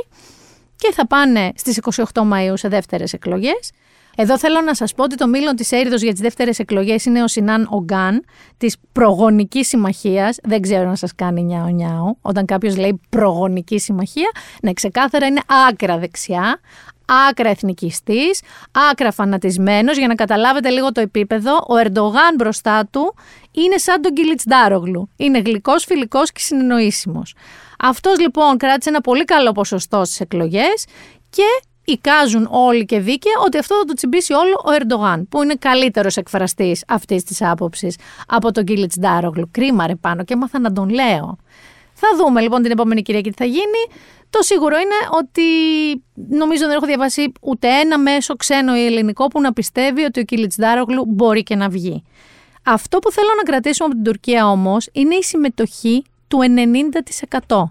και θα πάνε στις 28 Μαΐου σε δεύτερες εκλογές. Εδώ θέλω να σας πω ότι το μήλο της Έριδος για τις δεύτερες εκλογές είναι ο Σινάν Ογκάν της προγονικής συμμαχίας. Δεν ξέρω να σας κάνει νιάο νιάο. Όταν κάποιος λέει προγονική συμμαχία, ναι ξεκάθαρα είναι άκρα δεξιά, άκρα εθνικιστής, άκρα φανατισμένος. Για να καταλάβετε λίγο το επίπεδο, ο Ερντογάν μπροστά του είναι σαν τον Κιλιτσντάρογλου. Είναι γλυκός, φιλικός και συνεννοήσιμος. Αυτός λοιπόν κράτησε ένα πολύ καλό ποσοστό στις εκλογές και εικάζουν όλοι και δίκαια ότι αυτό θα το τσιμπήσει όλο ο Ερντογάν, που είναι καλύτερος εκφραστής αυτής της άποψης από τον Κίλιτς Ντάρογλου. Κρίμα ρε πάνω και έμαθα να τον λέω. Θα δούμε λοιπόν την επόμενη Κυριακή τι θα γίνει. Το σίγουρο είναι ότι νομίζω δεν έχω διαβάσει ούτε ένα μέσο ξένο ή ελληνικό που να πιστεύει ότι ο Κίλιτς Ντάρογλου μπορεί και να βγει. Αυτό που θέλω να κρατήσουμε από την Τουρκία όμως είναι η συμμετοχή του 90%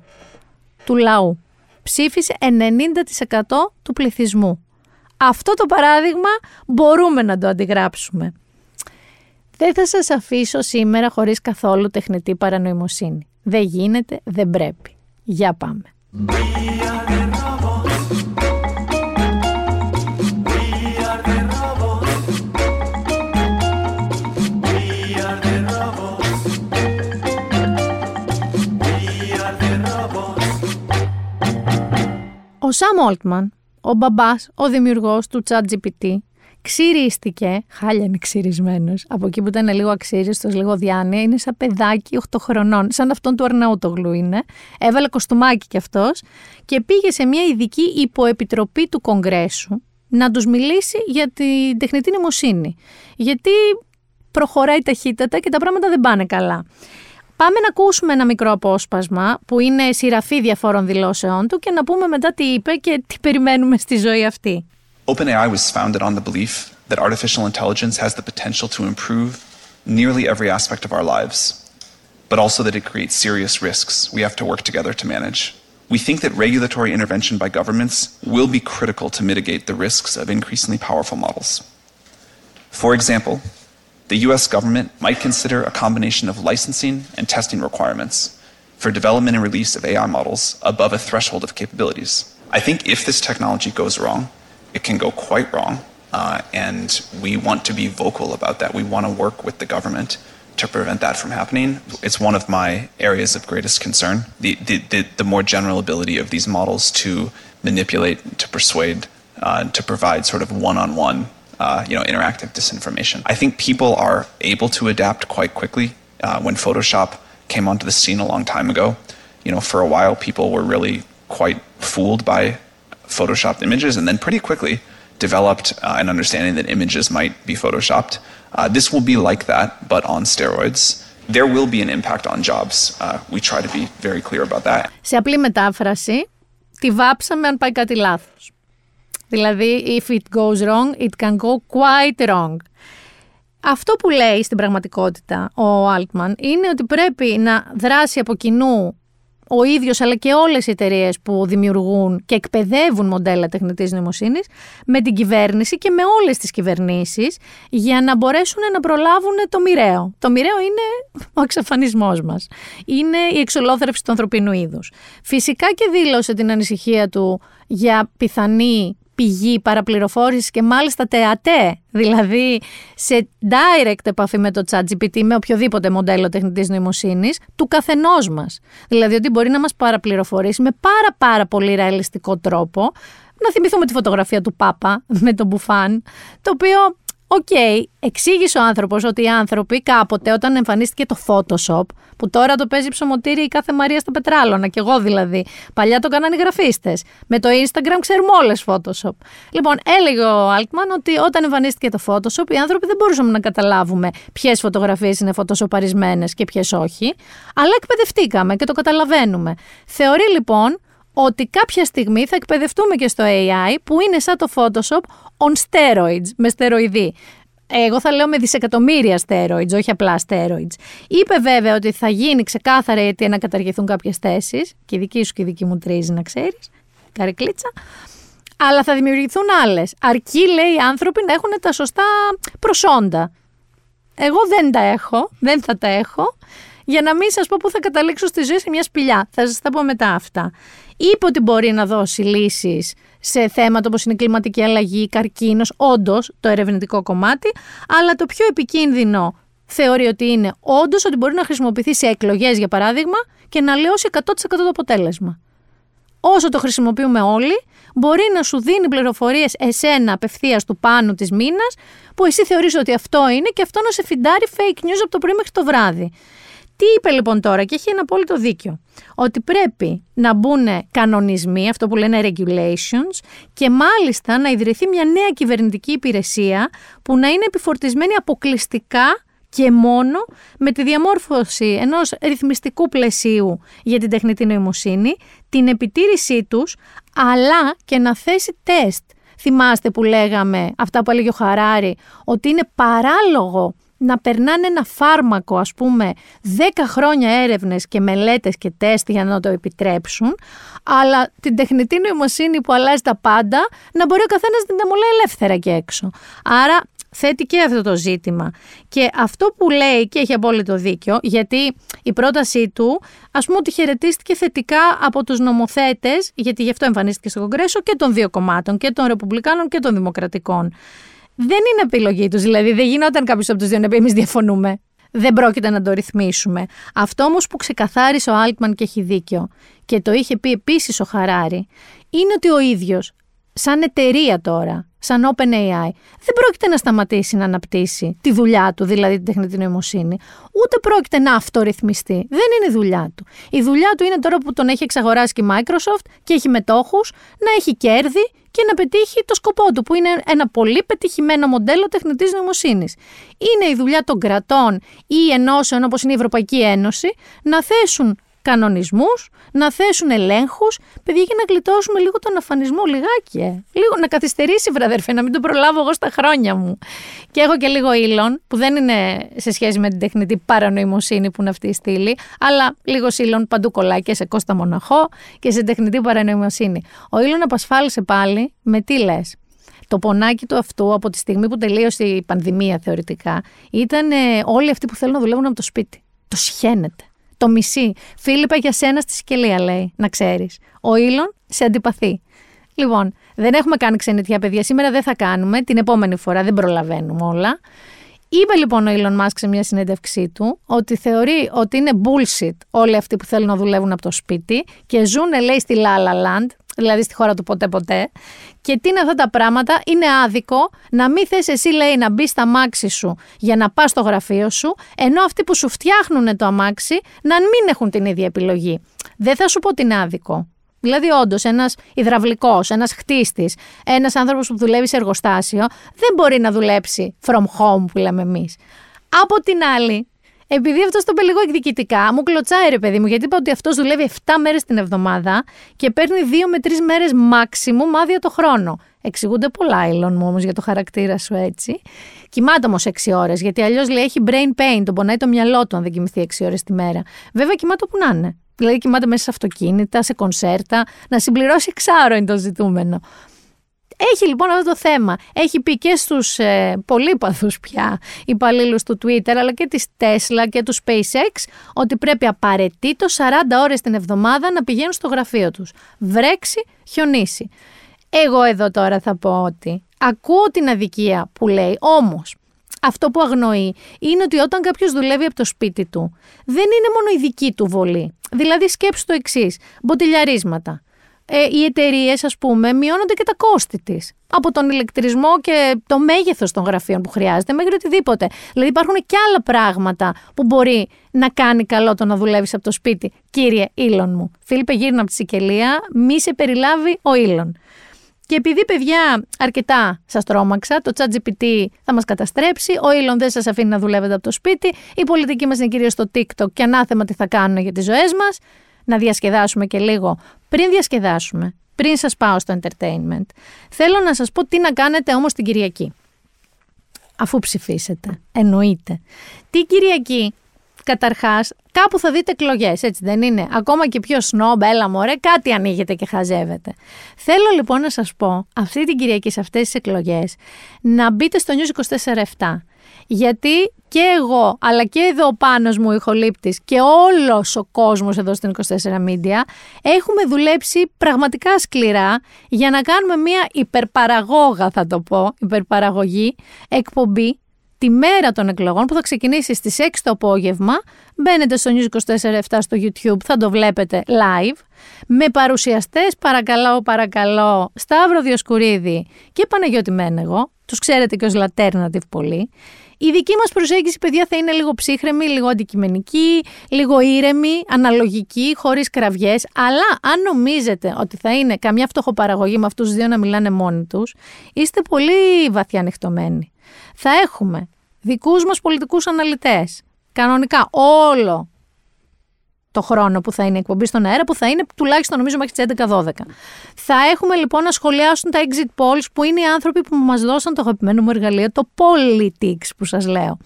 του λαού. Ψήφισε 90% του πληθυσμού. Αυτό το παράδειγμα μπορούμε να το αντιγράψουμε. Δεν θα σας αφήσω σήμερα χωρίς καθόλου τεχνητή παρανοημοσύνη. Δεν γίνεται, δεν πρέπει. Για πάμε. Ο Σαμ Όλτμαν, ο μπαμπάς, ο δημιουργός του ChatGPT, ξυρίστηκε, χάλια είναι ξυρισμένος, από εκεί που ήταν λίγο αξίριστος, λίγο διάνοια, είναι σαν παιδάκι 8 χρονών, σαν αυτόν του Αρναούτογλου είναι. Έβαλε κοστούμάκι κι αυτός και πήγε σε μια ειδική υποεπιτροπή του Κογκρέσου να τους μιλήσει για την τεχνητή νοημοσύνη. Γιατί προχωράει ταχύτατα και τα πράγματα δεν πάνε καλά. Πάμε να ακούσουμε ένα μικρό απόσπασμα που είναι σειραφή διαφόρων δηλώσεών του και να πούμε μετά τι είπε και τι περιμένουμε στη ζωή αυτή. OpenAI was founded on the belief that artificial intelligence has the potential to improve nearly every aspect of our lives, but also that it creates serious risks we have to work together to manage. We think that regulatory intervention by governments will be critical to mitigate the risks of increasingly powerful models. For example, the US government might consider a combination of licensing and testing requirements for development and release of AI models above a threshold of capabilities. I think if this technology goes wrong, it can go quite wrong, uh, and we want to be vocal about that. We want to work with the government to prevent that from happening. It's one of my areas of greatest concern. The, the, the, the more general ability of these models to manipulate, to persuade, uh, to provide sort of one-on-one uh, you know, interactive disinformation. I think people are able to adapt quite quickly. Uh, when Photoshop came onto the scene a long time ago, you know, for a while people were really quite fooled by photoshopped images, and then pretty quickly developed uh, an understanding that images might be photoshopped. Uh, this will be like that, but on steroids. There will be an impact on jobs. Uh, we try to be very clear about that. Σε απλή μετάφραση, τη βάψαμε αν πάει κάτι λάθος. Δηλαδή, if it goes wrong, it can go quite wrong. Αυτό που λέει στην πραγματικότητα ο Altman είναι ότι πρέπει να δράσει από κοινού ο ίδιος αλλά και όλες οι εταιρείες που δημιουργούν και εκπαιδεύουν μοντέλα τεχνητής νοημοσύνης με την κυβέρνηση και με όλες τις κυβερνήσεις για να μπορέσουν να προλάβουν το μοιραίο. Το μοιραίο είναι ο εξαφανισμός μας. Είναι η εξολόθρευση του ανθρωπίνου είδους. Φυσικά και δήλωσε την ανησυχία του για πιθανή πηγή παραπληροφόρησης και μάλιστα τεατέ, δηλαδή σε direct επαφή με το ChatGPT, με οποιοδήποτε μοντέλο τεχνητής νοημοσύνης, του καθενός μας. Δηλαδή ότι μπορεί να μας παραπληροφορήσει με πάρα πάρα πολύ ρεαλιστικό τρόπο, να θυμηθούμε τη φωτογραφία του Πάπα με το μπουφάν, το οποίο OK, okay, εξήγησε ο άνθρωπος ότι οι άνθρωποι κάποτε όταν εμφανίστηκε το Photoshop, που τώρα το παίζει ψωμοτύρι η κάθε Μαρία στα Πετράλωνα, και εγώ δηλαδή. Παλιά το κάνανε οι γραφίστες. Με το Instagram ξέρουμε όλες Photoshop. Λοιπόν, έλεγε ο Altman ότι όταν εμφανίστηκε το Photoshop, οι άνθρωποι δεν μπορούσαμε να καταλάβουμε ποιες φωτογραφίες είναι φωτοσοπαρισμένες και ποιες όχι, αλλά εκπαιδευτήκαμε και το καταλαβαίνουμε. Θεωρεί λοιπόν ότι κάποια στιγμή θα εκπαιδευτούμε και στο AI που είναι σαν το Photoshop on steroids, με στεροειδή. Εγώ θα λέω με δισεκατομμύρια steroids, όχι απλά steroids. Είπε βέβαια ότι θα γίνει ξεκάθαρα γιατί να καταργηθούν κάποιες θέσεις. Και η δική σου και η δική μου τρίζει, να ξέρεις. Καρεκλίτσα. Αλλά θα δημιουργηθούν άλλες. Αρκεί, λέει, οι άνθρωποι να έχουν τα σωστά προσόντα. Εγώ δεν τα έχω, δεν θα τα έχω. Για να μην σας πω πού θα καταλήξω στη ζωή σε μια σπηλιά. Θα σας τα πω μετά αυτά. Είπε ότι μπορεί να δώσει λύσεις σε θέματα όπως είναι η κλιματική αλλαγή, καρκίνος, όντως το ερευνητικό κομμάτι, αλλά το πιο επικίνδυνο θεωρεί ότι είναι όντως ότι μπορεί να χρησιμοποιηθεί σε εκλογές για παράδειγμα και να λιώσει 100% το αποτέλεσμα. Όσο το χρησιμοποιούμε όλοι, μπορεί να σου δίνει πληροφορίες εσένα απευθείας του πάνω της μήνας, που εσύ θεωρείς ότι αυτό είναι και αυτό να σε φιντάρει fake news από το πρωί μέχρι το βράδυ. Τι είπε λοιπόν τώρα και έχει ένα απόλυτο δίκιο. Ότι πρέπει να μπουν κανονισμοί, αυτό που λένε regulations, και μάλιστα να ιδρυθεί μια νέα κυβερνητική υπηρεσία που να είναι επιφορτισμένη αποκλειστικά και μόνο με τη διαμόρφωση ενός ρυθμιστικού πλαισίου για την τεχνητή νοημοσύνη, την επιτήρησή τους, αλλά και να θέσει τεστ. Θυμάστε που λέγαμε αυτά που έλεγε ο Χαράρη, ότι είναι παράλογο να περνάνε ένα φάρμακο, ας πούμε, 10 χρόνια έρευνες και μελέτες και τεστ για να το επιτρέψουν, αλλά την τεχνητή νοημοσύνη που αλλάζει τα πάντα, να μπορεί ο καθένας να την αμολάει ελεύθερα και έξω. Άρα θέτει και αυτό το ζήτημα. Και αυτό που λέει και έχει απόλυτο δίκιο, γιατί η πρότασή του, ας πούμε ότι χαιρετίστηκε θετικά από τους νομοθέτες, γιατί γι' αυτό εμφανίστηκε στο Κογκρέσο και των δύο κομμάτων, και των Ρεπουμπλικάνων και των Δημοκρατικών. Δεν είναι επιλογή τους, δηλαδή δεν γινόταν κάποιος από τους δύο να πει εμείς διαφωνούμε. Δεν πρόκειται να το ρυθμίσουμε. Αυτό όμως που ξεκαθάρισε ο Altman και έχει δίκιο και το είχε πει επίσης ο Χαράρη, είναι ότι ο ίδιος, σαν εταιρεία τώρα, σαν OpenAI, δεν πρόκειται να σταματήσει να αναπτύσσει τη δουλειά του, δηλαδή την τεχνητή νοημοσύνη, ούτε πρόκειται να αυτορυθμιστεί. Δεν είναι η δουλειά του. Η δουλειά του είναι τώρα που τον έχει εξαγοράσει και η Microsoft και έχει μετόχους, να έχει κέρδη και να πετύχει το σκοπό του, που είναι ένα πολύ πετυχημένο μοντέλο τεχνητής νοημοσύνης. Είναι η δουλειά των κρατών ή ενώσεων όπως είναι η Ευρωπαϊκή Ένωση να θέσουν κανονισμούς, να θέσουν ελέγχους, παιδιά για να γλιτώσουμε λίγο τον αφανισμό, λιγάκι, ε. λίγο να καθυστερήσει βραδερφέ, να μην τον προλάβω εγώ στα χρόνια μου. Και έχω και λίγο ήλον, που δεν είναι σε σχέση με την τεχνητή παρανοημοσύνη που είναι αυτή η στήλη, αλλά λίγος ήλον παντού κολλάει και σε Κώστα Μοναχό και σε τεχνητή παρανοημοσύνη. Ο ήλον απασφάλισε πάλι με τι λες. Το πονάκι του αυτού από τη στιγμή που τελείωσε η πανδημία θεωρητικά ήταν όλοι αυτοί που θέλουν να δουλεύουν από το σπίτι. Το σχένεται το μισή. Φίλιππα για σένα στη Σικελία λέει, να ξέρεις. Ο Ήλον σε αντιπαθεί. Λοιπόν, δεν έχουμε κάνει ξενιτιά παιδιά, σήμερα δεν θα κάνουμε, την επόμενη φορά δεν προλαβαίνουμε όλα. Είπε λοιπόν ο Elon Musk σε μια συνέντευξή του ότι θεωρεί ότι είναι bullshit όλοι αυτοί που θέλουν να δουλεύουν από το σπίτι και ζουν, λέει, στη La La Land, δηλαδή στη χώρα του ποτέ ποτέ. Και τι είναι αυτά τα πράγματα, είναι άδικο να μην θες εσύ, λέει, να μπεις στα αμάξι σου για να πας στο γραφείο σου, ενώ αυτοί που σου φτιάχνουν το αμάξι να μην έχουν την ίδια επιλογή. Δεν θα σου πω ότι είναι άδικο. Δηλαδή, όντως, ένας υδραυλικός, ένας χτίστης, ένας άνθρωπος που δουλεύει σε εργοστάσιο, δεν μπορεί να δουλέψει from home που λέμε εμείς. Από την άλλη, επειδή αυτό το είπε λίγο εκδικητικά, μου κλωτσάει ρε παιδί μου, γιατί είπα ότι αυτός δουλεύει 7 μέρες την εβδομάδα και παίρνει 2 με 3 μέρες maximum άδεια το χρόνο. Εξηγούνται πολλά, Elon μου όμως για το χαρακτήρα σου έτσι. Κοιμάται όμως 6 ώρες, γιατί αλλιώς λέει έχει brain pain, τον πονάει το μυαλό του αν δεν κοιμηθεί 6 ώρες τη μέρα. Βέβαια κοιμάται όπου να είναι. Δηλαδή κοιμάται μέσα σε αυτοκίνητα, σε κονσέρτα, να συμπληρώσει εξάρο είναι το ζητούμενο. Έχει λοιπόν αυτό το θέμα. Έχει πει και στους ε, πολύπαθους πια υπαλλήλους του Twitter αλλά και της Tesla και του SpaceX ότι πρέπει απαραίτητος 40 ώρες την εβδομάδα να πηγαίνουν στο γραφείο τους. Βρέξει, χιονίσει. Εγώ εδώ τώρα θα πω ότι ακούω την αδικία που λέει, όμως αυτό που αγνοεί είναι ότι όταν κάποιος δουλεύει από το σπίτι του, δεν είναι μόνο η δική του βολή. Δηλαδή, σκέψου το εξής: μποτιλιαρίσματα ε, οι εταιρείες, ας πούμε, μειώνονται και τα κόστη της. Από τον ηλεκτρισμό και το μέγεθος των γραφείων που χρειάζεται μέχρι οτιδήποτε. Δηλαδή, υπάρχουν και άλλα πράγματα που μπορεί να κάνει καλό το να δουλεύεις από το σπίτι. Κύριε Ήλον μου, Φίλιππε, γύρνα από τη Σικελία, μη σε περιλάβει ο Ήλον. Και επειδή, παιδιά, αρκετά σας τρόμαξα, το ChatGPT θα μας καταστρέψει, ο Ήλον δεν σας αφήνει να δουλεύετε από το σπίτι, η πολιτική μας είναι κυρίως στο TikTok και ανάθεμα τι θα κάνουν για τις ζωές μας να διασκεδάσουμε και λίγο. Πριν διασκεδάσουμε, πριν σας πάω στο entertainment, θέλω να σας πω τι να κάνετε όμως την Κυριακή. Αφού ψηφίσετε, εννοείται. Τι Κυριακή, καταρχάς, κάπου θα δείτε εκλογές, έτσι δεν είναι; Ακόμα και πιο σνόμπ, έλα μωρέ, κάτι ανοίγετε και χαζεύετε. Θέλω λοιπόν να σας πω, αυτή την Κυριακή σε αυτές τις εκλογές, να μπείτε στο News 24-7 γιατί και εγώ, αλλά και εδώ ο Πάνος μου, ο ηχολήπτης και όλος ο κόσμος εδώ στην 24 Media έχουμε δουλέψει πραγματικά σκληρά για να κάνουμε μια υπερπαραγόγα θα το πω, υπερπαραγωγή εκπομπή τη μέρα των εκλογών που θα ξεκινήσει στις 6 το απόγευμα. Μπαίνετε στο News 24-7 στο YouTube, θα το βλέπετε live. Με παρουσιαστές παρακαλώ, παρακαλώ, Σταύρο Διοσκουρίδη και Παναγιώτη Μένεγο. Τους ξέρετε και ως Laternative πολύ. Η δική μας προσέγγιση, παιδιά, θα είναι λίγο ψύχρεμη, λίγο αντικειμενική, λίγο ήρεμη, αναλογική, χωρίς κραυγές. Αλλά αν νομίζετε ότι θα είναι καμιά φτωχοπαραγωγή με αυτούς τους δύο να μιλάνε μόνοι τους, είστε πολύ βαθιά ανοιχτωμένοι. Θα έχουμε δικούς μας πολιτικούς αναλυτές. Κανονικά όλο στο χρόνο που θα είναι η εκπομπή στον αέρα, που θα είναι τουλάχιστον νομίζω μέχρι τις 11-12. Θα έχουμε λοιπόν να σχολιάσουν τα exit polls που είναι οι άνθρωποι που μας δώσαν το αγαπημένο μου εργαλείο, το politics που σας λέω.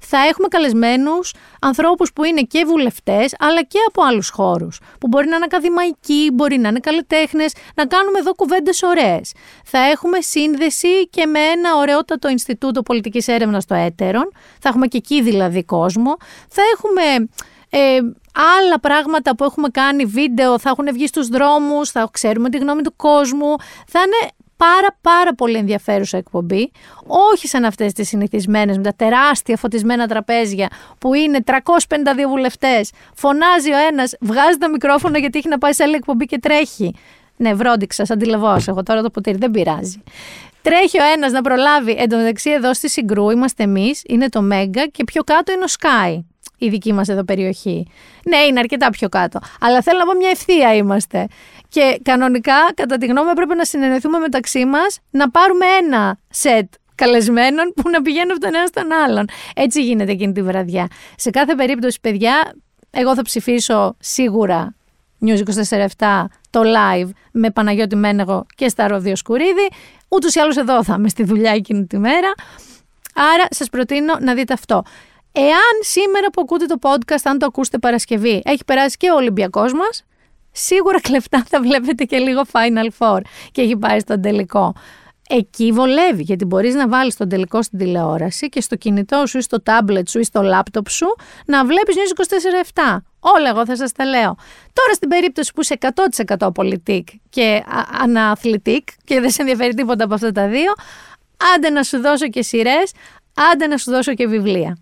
Θα έχουμε καλεσμένους ανθρώπους που είναι και βουλευτές, αλλά και από άλλους χώρους. Που μπορεί να είναι ακαδημαϊκοί, μπορεί να είναι καλλιτέχνες, να κάνουμε εδώ κουβέντες ωραίες. Θα έχουμε σύνδεση και με ένα ωραιότατο Ινστιτούτο Πολιτικής Έρευνας στο Έτερον. Θα έχουμε και εκεί δηλαδή κόσμο. Θα έχουμε ε, άλλα πράγματα που έχουμε κάνει, βίντεο, θα έχουν βγει στους δρόμους, θα ξέρουμε τη γνώμη του κόσμου. Θα είναι πάρα πάρα πολύ ενδιαφέρουσα εκπομπή. Όχι σαν αυτές τις συνηθισμένες με τα τεράστια φωτισμένα τραπέζια που είναι 352 βουλευτές. Φωνάζει ο ένας, βγάζει τα μικρόφωνα γιατί έχει να πάει σε άλλη εκπομπή και τρέχει. Ναι, βρόντιξα, σαν τηλεβός, εγώ τώρα το ποτήρι, δεν πειράζει. Τρέχει ο ένας να προλάβει. Εν τω μεταξύ, εδώ στη Συγκρού είμαστε εμείς, είναι το Μέγκα και πιο κάτω είναι ο Sky, η δική μας εδώ περιοχή. Ναι, είναι αρκετά πιο κάτω. Αλλά θέλω να πω μια ευθεία είμαστε. Και κανονικά, κατά τη γνώμη μου, πρέπει να συνεννοηθούμε μεταξύ μας να πάρουμε ένα σετ καλεσμένων που να πηγαίνουν από τον ένα στον άλλον. Έτσι γίνεται εκείνη τη βραδιά. Σε κάθε περίπτωση, παιδιά, εγώ θα ψηφίσω σίγουρα News 24-7 το live με Παναγιώτη Μένεγο και στα Ρόδιο Σκουρίδη. Ούτως ή άλλως εδώ θα είμαι στη δουλειά εκείνη τη μέρα. Άρα σας προτείνω να δείτε αυτό. Εάν σήμερα που ακούτε το podcast, αν το ακούσετε Παρασκευή, έχει περάσει και ο Ολυμπιακός μας, σίγουρα κλεφτά θα βλέπετε και λίγο Final Four και έχει πάει στον τελικό. Εκεί βολεύει, γιατί μπορείς να βάλεις τον τελικό στην τηλεόραση και στο κινητό σου ή στο τάμπλετ σου ή στο λάπτοπ σου να βλέπεις News 24-7. Όλα εγώ θα σας τα λέω. Τώρα στην περίπτωση που είσαι 100% πολιτικ και αναθλητικ και δεν σε ενδιαφέρει τίποτα από αυτά τα δύο, άντε να σου δώσω και σειρές, άντε να σου δώσω και βιβλία.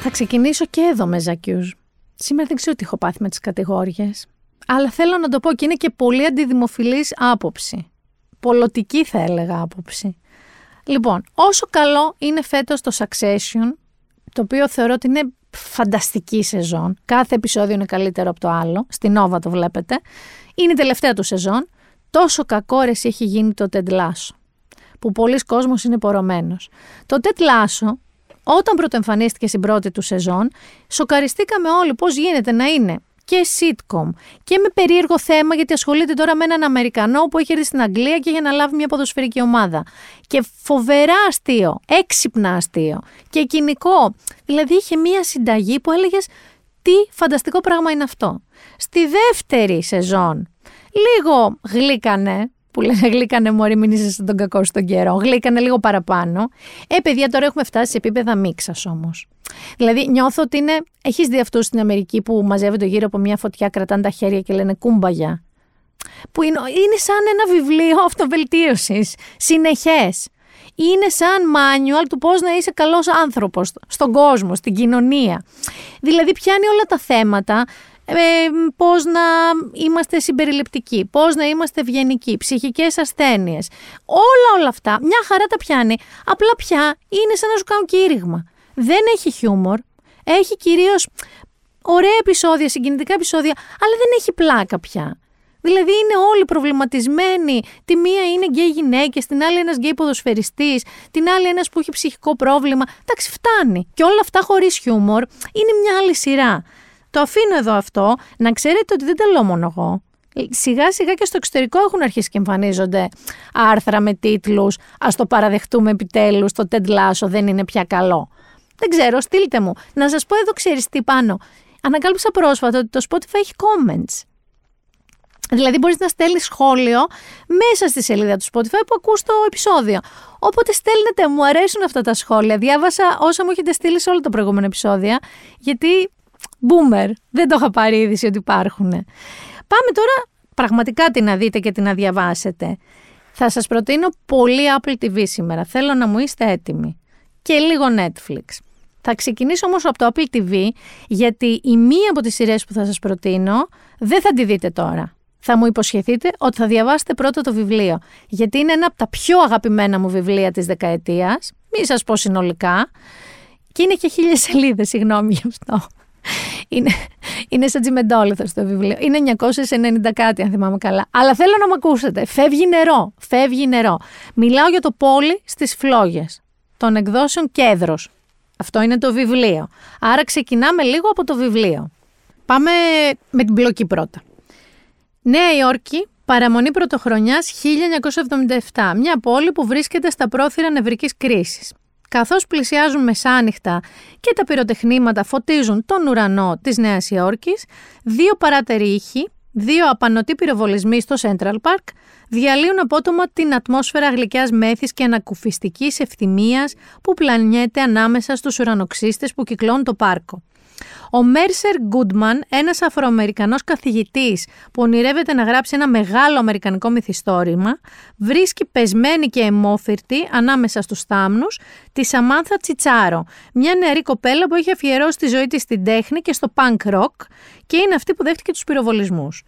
Θα ξεκινήσω και εδώ με Ζακιούς. Σήμερα δεν ξέρω τι έχω πάθει με τις κατηγόριες. Αλλά θέλω να το πω και είναι και πολύ αντιδημοφιλής άποψη. Πολωτική θα έλεγα άποψη. Λοιπόν, όσο καλό είναι φέτος το Succession, το οποίο θεωρώ ότι είναι φανταστική σεζόν. Κάθε επεισόδιο είναι καλύτερο από το άλλο. Στην Nova το βλέπετε. Είναι η τελευταία του σεζόν. Τόσο κακόρες έχει γίνει το Ted Lasso, που πολλοί κόσμος είναι πορωμένος. Το Ted Lasso όταν πρωτοεμφανίστηκε στην πρώτη του σεζόν, σοκαριστήκαμε όλοι πώς γίνεται να είναι και sitcom και με περίεργο θέμα γιατί ασχολείται τώρα με έναν Αμερικανό που έχει έρθει στην Αγγλία και για να λάβει μια ποδοσφαιρική ομάδα. Και φοβερά αστείο, έξυπνα αστείο και κοινικό. Δηλαδή είχε μια συνταγή που έλεγες τι φανταστικό πράγμα είναι αυτό. Στη δεύτερη σεζόν λίγο γλύκανε, που λένε γλύκανε μωρή, μην είσαι τον κακό στον καιρό. Γλύκανε λίγο παραπάνω. Ε, παιδιά, τώρα έχουμε φτάσει σε επίπεδα μίξας όμως. Δηλαδή, νιώθω ότι είναι. Έχεις δει αυτούς στην Αμερική που μαζεύονται γύρω από μια φωτιά, κρατάνε τα χέρια και λένε κούμπαγια. Που είναι, είναι σαν ένα βιβλίο αυτοβελτίωσης. Συνεχές. Είναι σαν μάνιουαλ του πώς να είσαι καλός άνθρωπος στον κόσμο, στην κοινωνία. Δηλαδή, πιάνει όλα τα θέματα ε, πώς να είμαστε συμπεριληπτικοί, πώς να είμαστε ευγενικοί, ψυχικές ασθένειες. Όλα όλα αυτά, μια χαρά τα πιάνει, απλά πια είναι σαν να σου κάνουν κήρυγμα. Δεν έχει χιούμορ, έχει κυρίως ωραία επεισόδια, συγκινητικά επεισόδια, αλλά δεν έχει πλάκα πια. Δηλαδή είναι όλοι προβληματισμένοι. Τη μία είναι γκέι γυναίκες, την άλλη ένας γκέι ποδοσφαιριστής, την άλλη ένας που έχει ψυχικό πρόβλημα. Εντάξει, φτάνει. Και όλα αυτά χωρίς χιούμορ είναι μια άλλη σειρά. Το αφήνω εδώ αυτό, να ξέρετε ότι δεν τα λέω μόνο εγώ. Σιγά σιγά και στο εξωτερικό έχουν αρχίσει και εμφανίζονται άρθρα με τίτλους «Ας το παραδεχτούμε επιτέλους, το Ted Lasso δεν είναι πια καλό». Δεν ξέρω, στείλτε μου. Να σας πω εδώ ξέρεις τι πάνω. Ανακάλυψα πρόσφατα ότι το Spotify έχει comments. Δηλαδή μπορείς να στέλνεις σχόλιο μέσα στη σελίδα του Spotify που ακούς το επεισόδιο. Οπότε στέλνετε, μου αρέσουν αυτά τα σχόλια. Διάβασα όσα μου έχετε στείλει σε όλα τα προηγούμενα επεισόδια, γιατί Boomer. Δεν το είχα πάρει είδηση ότι υπάρχουν. Πάμε τώρα πραγματικά την να δείτε και την να διαβάσετε. Θα σας προτείνω πολύ Apple TV σήμερα. Θέλω να μου είστε έτοιμοι. Και λίγο Netflix. Θα ξεκινήσω όμως από το Apple TV, γιατί η μία από τις σειρές που θα σας προτείνω δεν θα τη δείτε τώρα. Θα μου υποσχεθείτε ότι θα διαβάσετε πρώτα το βιβλίο, γιατί είναι ένα από τα πιο αγαπημένα μου βιβλία της δεκαετίας, μη σας πω συνολικά, και είναι και χίλιες σελίδες, συγγνώμη γι' αυτό. Είναι, είναι σαν τσιμεντόλιθο το βιβλίο. Είναι 990 κάτι, αν θυμάμαι καλά. Αλλά θέλω να με ακούσετε. Φεύγει νερό. Φεύγει νερό. Μιλάω για το πόλι στις φλόγες των εκδόσεων Κέντρο. Αυτό είναι το βιβλίο. Άρα ξεκινάμε λίγο από το βιβλίο. Πάμε με την μπλοκή πρώτα. Νέα Υόρκη, παραμονή πρωτοχρονιάς 1977, μια πόλη που βρίσκεται στα πρόθυρα νευρικής κρίσης. Καθώς πλησιάζουν μεσάνυχτα και τα πυροτεχνήματα φωτίζουν τον ουρανό της Νέας Υόρκης, δύο παράτεροι ήχοι, δύο απανοτοί πυροβολισμοί στο Central Park διαλύουν απότομα την ατμόσφαιρα γλυκιάς μέθης και ανακουφιστικής ευθυμίας που πλανιέται ανάμεσα στους ουρανοξύστες που κυκλώνουν το πάρκο. Ο Μέρσερ Γκούντμαν, ένας Αφροαμερικανός καθηγητής που ονειρεύεται να γράψει ένα μεγάλο αμερικανικό μυθιστόρημα, βρίσκει πεσμένη και αιμόφυρτη ανάμεσα στους θάμνους τη Σαμάνθα Τσιτσάρο, μια νεαρή κοπέλα που έχει αφιερώσει τη ζωή της στην τέχνη και στο punk rock και είναι αυτή που δέχτηκε τους πυροβολισμούς.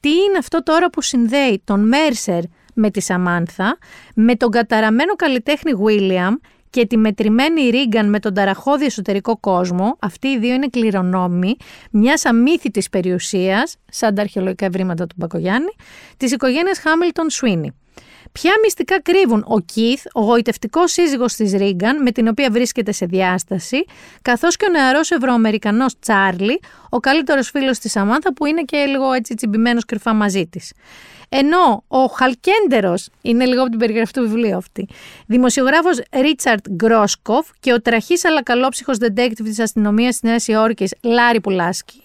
Τι είναι αυτό τώρα που συνδέει τον Μέρσερ με τη Σαμάνθα, με τον καταραμένο καλλιτέχνη Βίλιαμ και τη μετρημένη Ρίγκαν με τον ταραχώδη εσωτερικό κόσμο, αυτοί οι δύο είναι κληρονόμοι μιας αμύθιτης περιουσίας, σαν τα αρχαιολογικά ευρήματα του Μπακογιάννη, της οικογένειας Χάμιλτον Σουίνι. Ποια μυστικά κρύβουν; Ο Κιθ, ο γοητευτικός σύζυγος της Ρίγκαν, με την οποία βρίσκεται σε διάσταση, καθώς και ο νεαρός Ευρωαμερικανός Τσάρλι, ο καλύτερος φίλος της Σαμάνθα, που είναι και λίγο έτσι τσιμπημένος κρυφά μαζί της. Ενώ ο Χαλκέντερος, είναι λίγο από την περιγραφή του βιβλίου αυτή, δημοσιογράφος Ρίτσαρτ Γκρόσκοφ και ο τραχής αλλά καλόψυχος detective της αστυνομίας της Νέας Υόρκης Λάρι Πουλάσκι,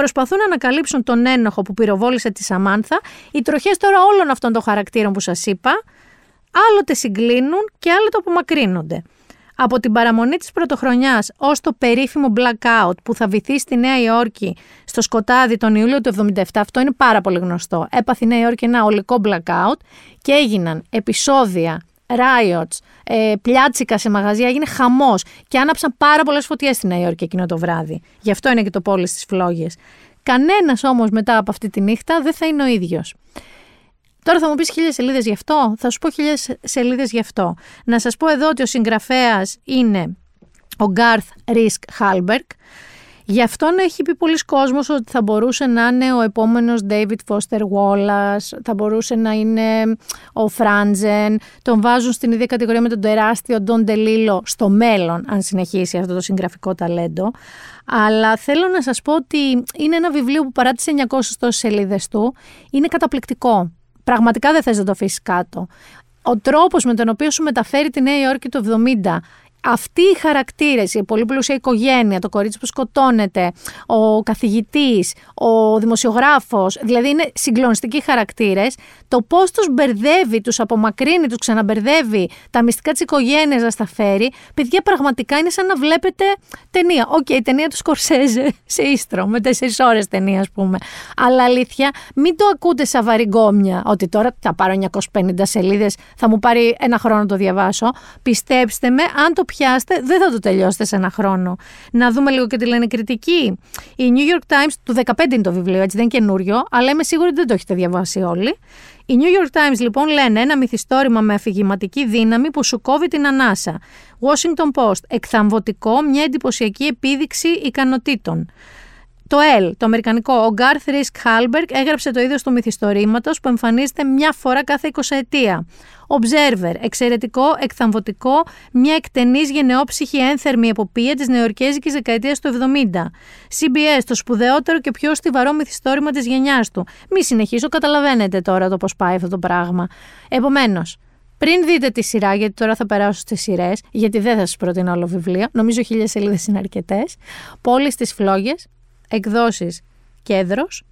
προσπαθούν να ανακαλύψουν τον ένοχο που πυροβόλησε τη Σαμάνθα. Οι τροχές τώρα όλων αυτών των χαρακτήρων που σας είπα, άλλοτε συγκλίνουν και άλλοτε απομακρύνονται από την παραμονή της πρωτοχρονιάς ως το περίφημο blackout που θα βυθεί στη Νέα Υόρκη στο σκοτάδι τον Ιούλιο του 1977, αυτό είναι πάρα πολύ γνωστό. Έπαθε η Νέα Υόρκη ένα ολικό blackout και έγιναν επεισόδια, riots, ε, πλιάτσικα σε μαγαζιά, έγινε χαμός και άναψαν πάρα πολλές φωτιές στη Νέα Υόρκη εκείνο το βράδυ. Γι' αυτό είναι και το πόλι στις φλόγες. Κανένας όμως μετά από αυτή τη νύχτα δεν θα είναι ο ίδιος. Τώρα θα μου πεις χίλιες σελίδες γι' αυτό; Θα σου πω χίλιες σελίδες γι' αυτό. Να σας πω εδώ ότι ο συγγραφέας είναι ο Γκάρθ Ρίσκ Χάλμπεργκ. Γι' αυτόν έχει πει πολλοί κόσμος ότι θα μπορούσε να είναι ο επόμενος David Foster Wallace, θα μπορούσε να είναι ο Φράντζεν, τον βάζουν στην ίδια κατηγορία με τον τεράστιο Don DeLillo στο μέλλον, αν συνεχίσει αυτό το συγγραφικό ταλέντο. Αλλά θέλω να σας πω ότι είναι ένα βιβλίο που παρά τις 900 τόσες σελίδες του, είναι καταπληκτικό πραγματικά δεν θες να το αφήσεις κάτω. Ο τρόπος με τον οποίο σου μεταφέρει τη Νέα Υόρκη του 70 αυτοί οι χαρακτήρες, η πολύ πλούσια οικογένεια, το κορίτσι που σκοτώνεται, ο καθηγητής, ο δημοσιογράφος, δηλαδή είναι συγκλονιστικοί χαρακτήρες, το πώς τους μπερδεύει, τους απομακρύνει, τους ξαναμπερδεύει, τα μυστικά της οικογένειας να στα φέρει, παιδιά πραγματικά είναι σαν να βλέπετε ταινία. OK, okay, ταινία του Σκορσέζε σε ίστρο, με τέσσερις ώρες ταινία, ας πούμε. Αλλά αλήθεια, μην το ακούτε σαν βαρυγκώμια, ότι τώρα θα πάρω 950 σελίδες, θα μου πάρει ένα χρόνο να το διαβάσω. Πιστέψτε με, αν το πιάστε, δεν θα το τελειώσετε σε ένα χρόνο. Να δούμε λίγο και τι λένε κριτικοί. Η New York Times, του 15 είναι το βιβλίο, έτσι δεν είναι καινούριο, αλλά είμαι σίγουρη ότι δεν το έχετε διαβάσει όλοι. Οι New York Times λοιπόν λένε ένα μυθιστόρημα με αφηγηματική δύναμη που σου κόβει την ανάσα. Washington Post, εκθαμβωτικό, μια εντυπωσιακή επίδειξη ικανοτήτων. Το L, το αμερικανικό, ο Γκάρθ Ρίσκ Χάλμπεργκ έγραψε το είδος του μυθιστορήματος που εμφανίζεται μια φορά κάθε 20 ετία. Observer, εξαιρετικό, εκθαμβωτικό, μια εκτενής γενναιόψυχη ένθερμη εποπία της νεοερκέζικη δεκαετίας του 70. CBS, το σπουδαιότερο και πιο στιβαρό μυθιστόρημα της γενιάς του. Μη συνεχίσω, καταλαβαίνετε τώρα το πώς πάει αυτό το πράγμα. Επομένως, πριν δείτε τη σειρά, γιατί τώρα θα περάσω στις σειρές, γιατί δεν θα σας προτείνω όλο βιβλίο, νομίζω χίλιες σελίδες είναι αρκετές. Πόλεις στις φλόγες, εκδόσεις κέντρος,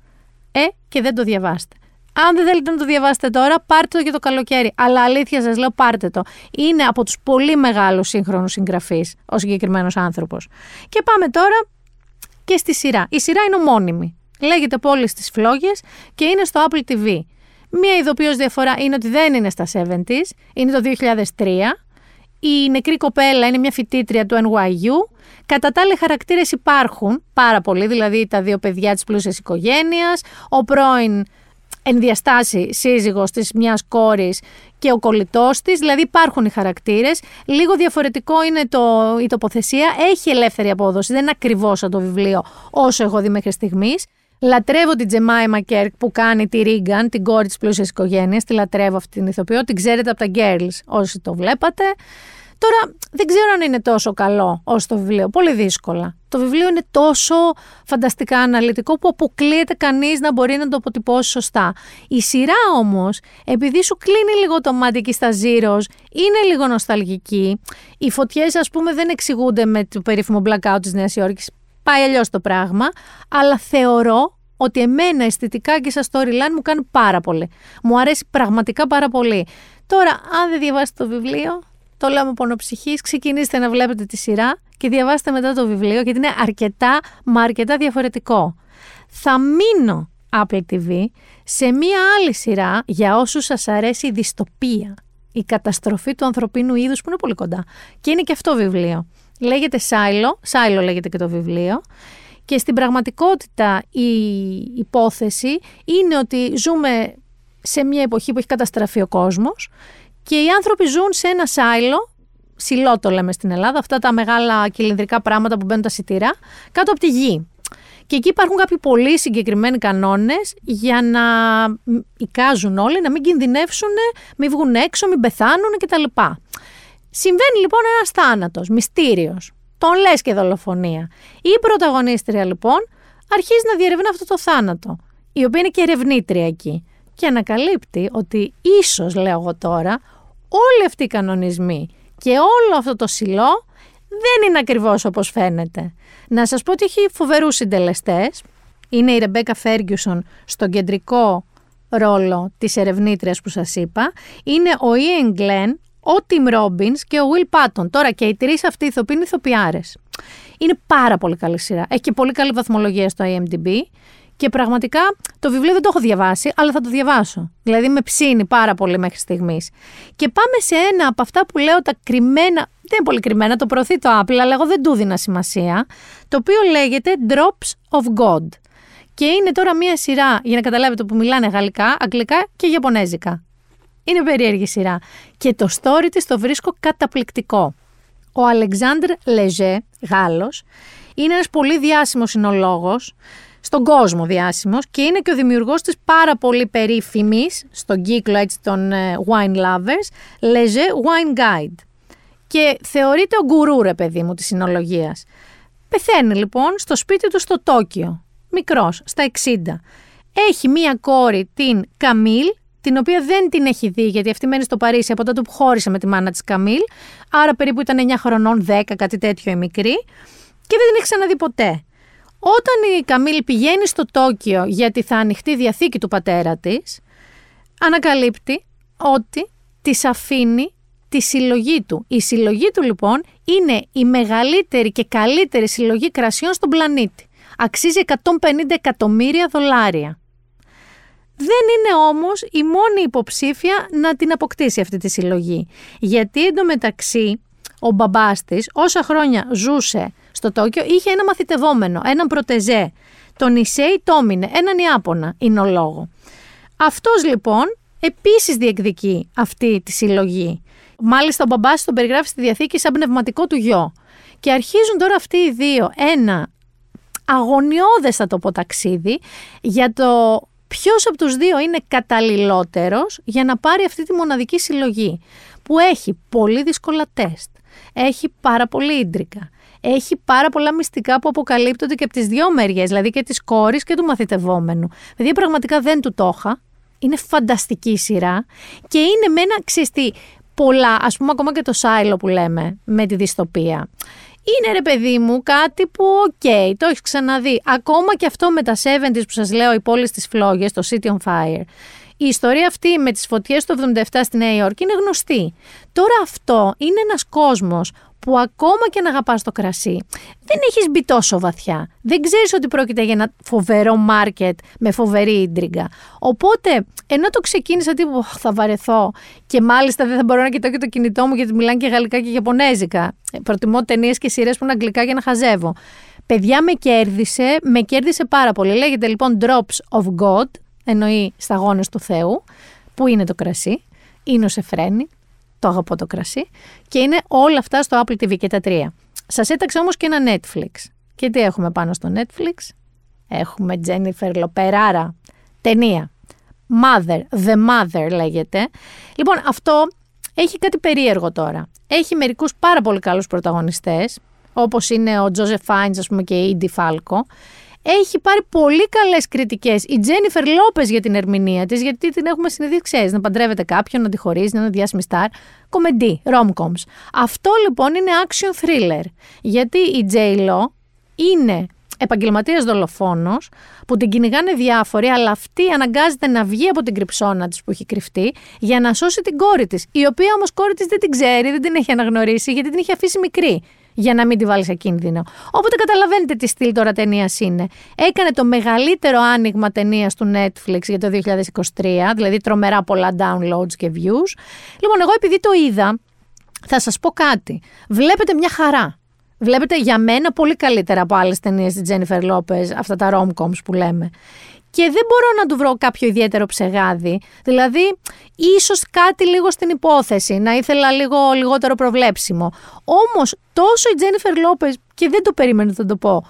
ε, και δεν το διαβάστε. Αν δεν θέλετε να το διαβάσετε τώρα, πάρτε το για το καλοκαίρι. Αλλά αλήθεια σας λέω, πάρτε το. Είναι από τους πολύ μεγάλους σύγχρονους συγγραφείς ο συγκεκριμένος άνθρωπος. Και πάμε τώρα και στη σειρά. Η σειρά είναι ομώνυμη. Λέγεται Πόλη στι Φλόγε και είναι στο Apple TV. Μία ειδοποιώς διαφορά είναι ότι δεν είναι στα 70s, είναι το 2003. Η νεκρή κοπέλα είναι μια φοιτήτρια του NYU Κατά τα άλλα, χαρακτήρες υπάρχουν πάρα πολλοί, δηλαδή τα δύο παιδιά της πλούσιας οικογένειας, ο πρώην ενδιαστάσει σύζυγος της μιας κόρης και ο κολλητός της, δηλαδή υπάρχουν οι χαρακτήρες, λίγο διαφορετικό είναι το, η τοποθεσία, έχει ελεύθερη απόδοση, δεν είναι ακριβώς σαν το βιβλίο όσο έχω δει μέχρι στιγμής. Λατρεύω την Τζεμάι Μακέρκ που κάνει τη Ρίγκαν, την κόρη της πλούσιας οικογένειας, τη λατρεύω αυτή την ηθοποιό, την ξέρετε από τα Girls όσοι το βλέπατε. Τώρα δεν ξέρω αν είναι τόσο καλό όσο το βιβλίο. Πολύ δύσκολα. Το βιβλίο είναι τόσο φανταστικά αναλυτικό που αποκλείεται κανείς να μπορεί να το αποτυπώσει σωστά. Η σειρά όμως, επειδή σου κλείνει λίγο το μάτι εκεί στα Zeros, είναι λίγο νοσταλγική. Οι φωτιές, ας πούμε, δεν εξηγούνται με το περίφημο blackout της Νέας Υόρκης. Πάει αλλιώς το πράγμα. Αλλά θεωρώ ότι εμένα αισθητικά και σαν storyline μου κάνει πάρα πολύ. Μου αρέσει πραγματικά πάρα πολύ. Τώρα, αν δεν διαβάσετε το βιβλίο, το λέω με πονοψυχής. Ξεκινήστε να βλέπετε τη σειρά και διαβάστε μετά το βιβλίο, γιατί είναι αρκετά, μα αρκετά διαφορετικό. Θα μείνω Apple TV σε μία άλλη σειρά για όσους σας αρέσει η δυστοπία, η καταστροφή του ανθρωπίνου είδους που είναι πολύ κοντά. Και είναι και αυτό βιβλίο. Λέγεται Σάιλο, Σάιλο λέγεται και το βιβλίο. Και στην πραγματικότητα η υπόθεση είναι ότι ζούμε σε μια εποχή που έχει καταστραφεί ο κόσμος και οι άνθρωποι ζουν σε ένα σάιλο, σιλό το λέμε στην Ελλάδα, αυτά τα μεγάλα κυλινδρικά πράγματα που μπαίνουν τα σιτήρα, κάτω από τη γη. Και εκεί υπάρχουν κάποιοι πολύ συγκεκριμένοι κανόνες για να εικάζουν όλοι, να μην κινδυνεύσουν, μην βγουν έξω, μην πεθάνουν κτλ. Συμβαίνει λοιπόν ένας θάνατος, μυστήριος. Τον λες και δολοφονία. Η πρωταγωνίστρια λοιπόν αρχίζει να διερευνά αυτό το θάνατο, η οποία είναι και ερευνήτρια εκεί. Και ανακαλύπτει ότι ίσως, λέω εγώ τώρα, όλοι αυτοί οι κανονισμοί και όλο αυτό το σιλό δεν είναι ακριβώς όπως φαίνεται. Να σας πω ότι έχει φοβερούς συντελεστές. Είναι η Ρεμπέκα Φέργιουσον στον κεντρικό ρόλο της ερευνήτριας που σας είπα. Είναι ο Ian Glenn, ο Tim Robbins και ο Will Patton. Τώρα και οι τρεις αυτοί ηθοποιοί είναι ηθοποιάρες. Είναι πάρα πολύ καλή σειρά. Έχει και πολύ καλή βαθμολογία στο IMDb. Και πραγματικά το βιβλίο δεν το έχω διαβάσει, αλλά θα το διαβάσω. Δηλαδή με ψήνει πάρα πολύ μέχρι στιγμής. Και πάμε σε ένα από αυτά που λέω τα κρυμμένα. Δεν είναι πολύ κρυμμένα, το προωθεί το Apple, αλλά εγώ δεν του δίνα σημασία. Το οποίο λέγεται Drops of God. Και είναι τώρα μία σειρά, για να καταλάβετε, που μιλάνε γαλλικά, αγγλικά και ιαπωνέζικα. Είναι περίεργη σειρά. Και το story της το βρίσκω καταπληκτικό. Ο Αλεξάνδρ Λεζέ, Γάλλος, είναι ένας πολύ διάσημος συνολόγος, στον κόσμο διάσημος και είναι και ο δημιουργός της πάρα πολύ περίφημης, στον κύκλο έτσι των ε, wine lovers, Leger Wine Guide. Και θεωρείται ο γκουρού ρε παιδί μου της συνολογίας. Πεθαίνει λοιπόν στο σπίτι του στο Τόκιο, μικρός, στα 60. Έχει μία κόρη την Καμίλ, την οποία δεν την έχει δει γιατί αυτή μένει στο Παρίσι από τότε που χώρισε με τη μάνα της Καμίλ, άρα περίπου ήταν 9 χρονών, 10, κάτι τέτοιο η μικρή, και δεν την έχει ξαναδεί ποτέ. Όταν η Καμίλ πηγαίνει στο Τόκιο γιατί θα ανοιχτεί η διαθήκη του πατέρα της, ανακαλύπτει ότι της αφήνει τη συλλογή του. Η συλλογή του λοιπόν είναι η μεγαλύτερη και καλύτερη συλλογή κρασιών στον πλανήτη. Αξίζει 150 εκατομμύρια δολάρια. Δεν είναι όμως η μόνη υποψήφια να την αποκτήσει αυτή τη συλλογή. Γιατί εντωμεταξύ ο μπαμπάς της όσα χρόνια ζούσε στο Τόκιο είχε ένα μαθητευόμενο, έναν πρωτεζέ, τον Ισέη Τόμινε, έναν Ιάπωνα λόγο. Αυτός λοιπόν επίσης διεκδικεί αυτή τη συλλογή. Μάλιστα ο μπαμπάς τον περιγράφει στη Διαθήκη σαν πνευματικό του γιο. Και αρχίζουν τώρα αυτοί οι δύο ένα αγωνιώδες θα το πω ταξίδι για το ποιος από τους δύο είναι καταλληλότερος για να πάρει αυτή τη μοναδική συλλογή που έχει πολύ δύσκολα τεστ, έχει πάρα πολύ ίντρικα, έχει πάρα πολλά μυστικά που αποκαλύπτονται και από τις δύο μεριές, δηλαδή και της κόρης και του μαθητευόμενου. Δηλαδή, πραγματικά δεν του το είχα. Είναι φανταστική σειρά και είναι με ένα ξεστή πολλά, ας πούμε, ακόμα και το Silo που λέμε με τη δυστοπία. Είναι ρε παιδί μου κάτι που, οκ, το έχεις ξαναδεί. Ακόμα και αυτό με τα 70s που σας λέω, η πόλη στις φλόγες, το City on Fire. Η ιστορία αυτή με τις φωτιές του 77 στη Νέα Υόρκη είναι γνωστή. Τώρα αυτό είναι ένας κόσμος που ακόμα και να αγαπάς το κρασί, δεν έχεις μπει τόσο βαθιά. Δεν ξέρεις ότι πρόκειται για ένα φοβερό μάρκετ με φοβερή ίντριγκα. Οπότε, ενώ το ξεκίνησα τύπου θα βαρεθώ και μάλιστα δεν θα μπορώ να κοιτάω και το κινητό μου γιατί μιλάνε και γαλλικά και γιαπωνέζικα. Ε, προτιμώ ταινίες και σειρές που είναι αγγλικά για να χαζεύω. Παιδιά με κέρδισε, με κέρδισε πάρα πολύ. Λέγεται λοιπόν Drops of God, εννοεί σταγόνες του Θεού, που είναι το κρασί, είναι ο Σεφρένη, το αγαπώ το κρασί, και είναι όλα αυτά στο Apple TV και τα τρία. Σας έταξε όμως και ένα Netflix. Και τι έχουμε πάνω στο Netflix? Έχουμε Jennifer Λοπεζάρα, ταινία. Mother, The Mother λέγεται. Λοιπόν, αυτό έχει κάτι περίεργο τώρα. Έχει μερικούς πάρα πολύ καλούς πρωταγωνιστές, όπως είναι ο Τζόζεφ Φάινς, ας πούμε, και η Ίντι Φάλκο. Έχει πάρει πολύ καλές κριτικές η Τζένιφερ Λόπεζ για την ερμηνεία της, γιατί την έχουμε συνηθίσει, ξέρεις, να παντρεύεται κάποιον, να τη χωρίζει, να είναι διάσημη σταρ. Κομεντή, rom-coms. Αυτό λοιπόν είναι action thriller, γιατί η J-Lo είναι επαγγελματίας δολοφόνος που την κυνηγάνε διάφοροι, αλλά αυτή αναγκάζεται να βγει από την κρυψώνα της που έχει κρυφτεί για να σώσει την κόρη της, η οποία όμως κόρη της δεν την ξέρει, δεν την έχει αναγνωρίσει γιατί την έχει αφήσει μικρή για να μην τη βάλεις σε κίνδυνο. Οπότε καταλαβαίνετε τι στυλ τώρα ταινίας είναι. Έκανε το μεγαλύτερο άνοιγμα ταινίας του Netflix για το 2023, δηλαδή τρομερά πολλά downloads και views. Λοιπόν, εγώ επειδή το είδα, θα σας πω κάτι. Βλέπετε μια χαρά. Βλέπετε για μένα πολύ καλύτερα από άλλες ταινίες της Τζένιφερ Λόπε, αυτά τα rom-coms που λέμε. Και δεν μπορώ να του βρω κάποιο ιδιαίτερο ψεγάδι. Δηλαδή, ίσως κάτι λίγο στην υπόθεση, να ήθελα λίγο λιγότερο προβλέψιμο. Όμως, τόσο η Τζένιφερ Λόπες, και δεν το περίμενα να το πω,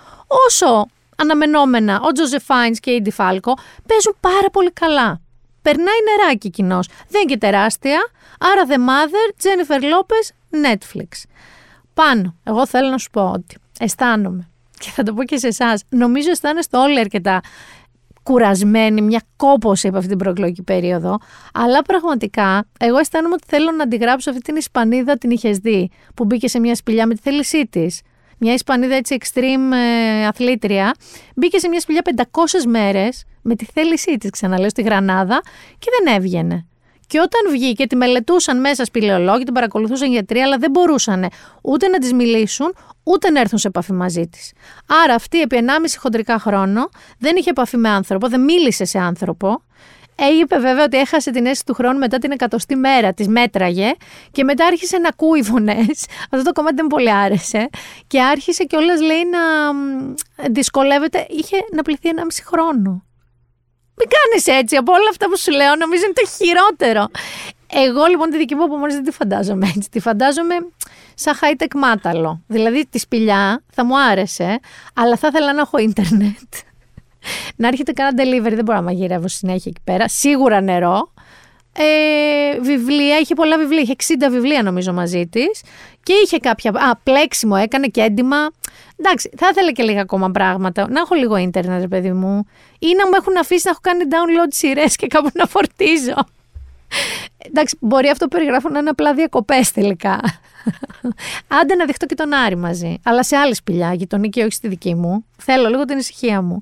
όσο αναμενόμενα ο Τζόζεφ Φάινς και η Ίντι Φάλκο παίζουν πάρα πολύ καλά. Περνάει νεράκι κοινός. Δεν είναι και τεράστια. Άρα, The Mother, Jennifer Lopez, Netflix. Πάνω, εγώ θέλω να σου πω ότι αισθάνομαι και θα το πω και σε εσάς. Νομίζω αισθάνεστε όλοι αρκετά κουρασμένοι, μια κόπωση από αυτή την προεκλογική περίοδο. Αλλά πραγματικά, εγώ αισθάνομαι ότι θέλω να αντιγράψω αυτή την Ισπανίδα την είχες δει, που μπήκε σε μια σπηλιά με τη θέλησή της. Μια Ισπανίδα έτσι extreme ε, αθλήτρια, μπήκε σε μια σπηλιά 500 μέρες με τη θέλησή της, ξαναλέω, στη Γρανάδα και δεν έβγαινε. Και όταν βγήκε, τη μελετούσαν μέσα σπηλαιολόγοι, την παρακολουθούσαν γιατροί, αλλά δεν μπορούσαν ούτε να της μιλήσουν, ούτε να έρθουν σε επαφή μαζί της. Άρα αυτή επί 1,5 χοντρικά χρόνο δεν είχε επαφή με άνθρωπο, δεν μίλησε σε άνθρωπο. Είπε βέβαια ότι έχασε την αίσθηση του χρόνου μετά την εκατοστή μέρα, της μέτραγε και μετά άρχισε να ακούει φωνές. Αυτό το κομμάτι δεν πολύ άρεσε. Και άρχισε κιόλας λέει να δυσκολεύεται. Είχε να πληθεί 1,5 χρόνο. Μην κάνεις έτσι. Από όλα αυτά που σου λέω, νομίζω είναι το χειρότερο. Εγώ λοιπόν τη δική μου απομόνωση δεν τη φαντάζομαι έτσι. Τη φαντάζομαι σαν high-tech μάταλο. Δηλαδή τη σπηλιά θα μου άρεσε, αλλά θα ήθελα να έχω ίντερνετ. να έρχεται κανένα delivery, δεν μπορώ να μαγειρεύω συνέχεια εκεί πέρα. Σίγουρα νερό. Ε, βιβλία, είχε πολλά βιβλία, είχε 60 βιβλία νομίζω μαζί της. Και είχε κάποια. Α, πλέξιμο έκανε και έντοιμα. Εντάξει, θα ήθελα και λίγα ακόμα πράγματα. Να έχω λίγο ίντερνετ, παιδί μου. Ή να μου έχουν αφήσει να έχω κάνει download σειρές και κάπου να φορτίζω. Εντάξει, μπορεί αυτό που περιγράφω να είναι απλά διακοπές τελικά. Άντε να δεχτώ και τον Άρη μαζί. Αλλά σε άλλη σπηλιά, γειτονική όχι στη δική μου. Θέλω λίγο την ησυχία μου.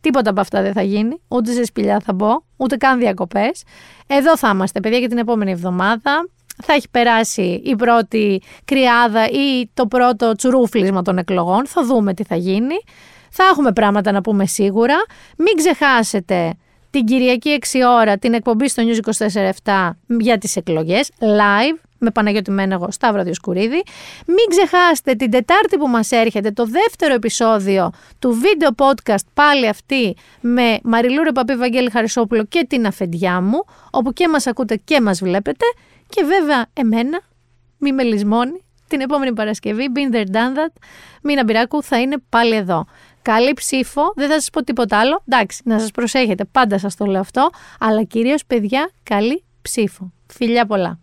Τίποτα από αυτά δεν θα γίνει. Ούτε σε σπηλιά θα μπω, ούτε καν διακοπές. Εδώ θα είμαστε, παιδιά, για την επόμενη εβδομάδα. Θα έχει περάσει η πρώτη κρυάδα ή το πρώτο τσουρούφλισμα των εκλογών. Θα δούμε τι θα γίνει. Θα έχουμε πράγματα να πούμε σίγουρα. Μην ξεχάσετε την Κυριακή 6 ώρα την εκπομπή στο News 24-7 για τις εκλογές, live, με Παναγιώτη Μένεγο, Σταύρο Διοσκουρίδη. Μην ξεχάσετε την Τετάρτη που μας έρχεται το δεύτερο επεισόδιο του βίντεο podcast πάλι αυτή με Μαριλού Ρεπαπή Βαγγέλη Χαρισόπουλο και την αφεντιά μου, όπου και μας ακούτε και μας βλέπετε και βέβαια εμένα, μη με λησμόνει, την επόμενη Παρασκευή, Been There Done That, Μίνα Μπυράκου θα είναι πάλι εδώ. Καλή ψήφο, δεν θα σας πω τίποτα άλλο. Εντάξει, να σας προσέχετε, πάντα σας το λέω αυτό. Αλλά κυρίως, παιδιά, καλή ψήφο. Φιλιά πολλά.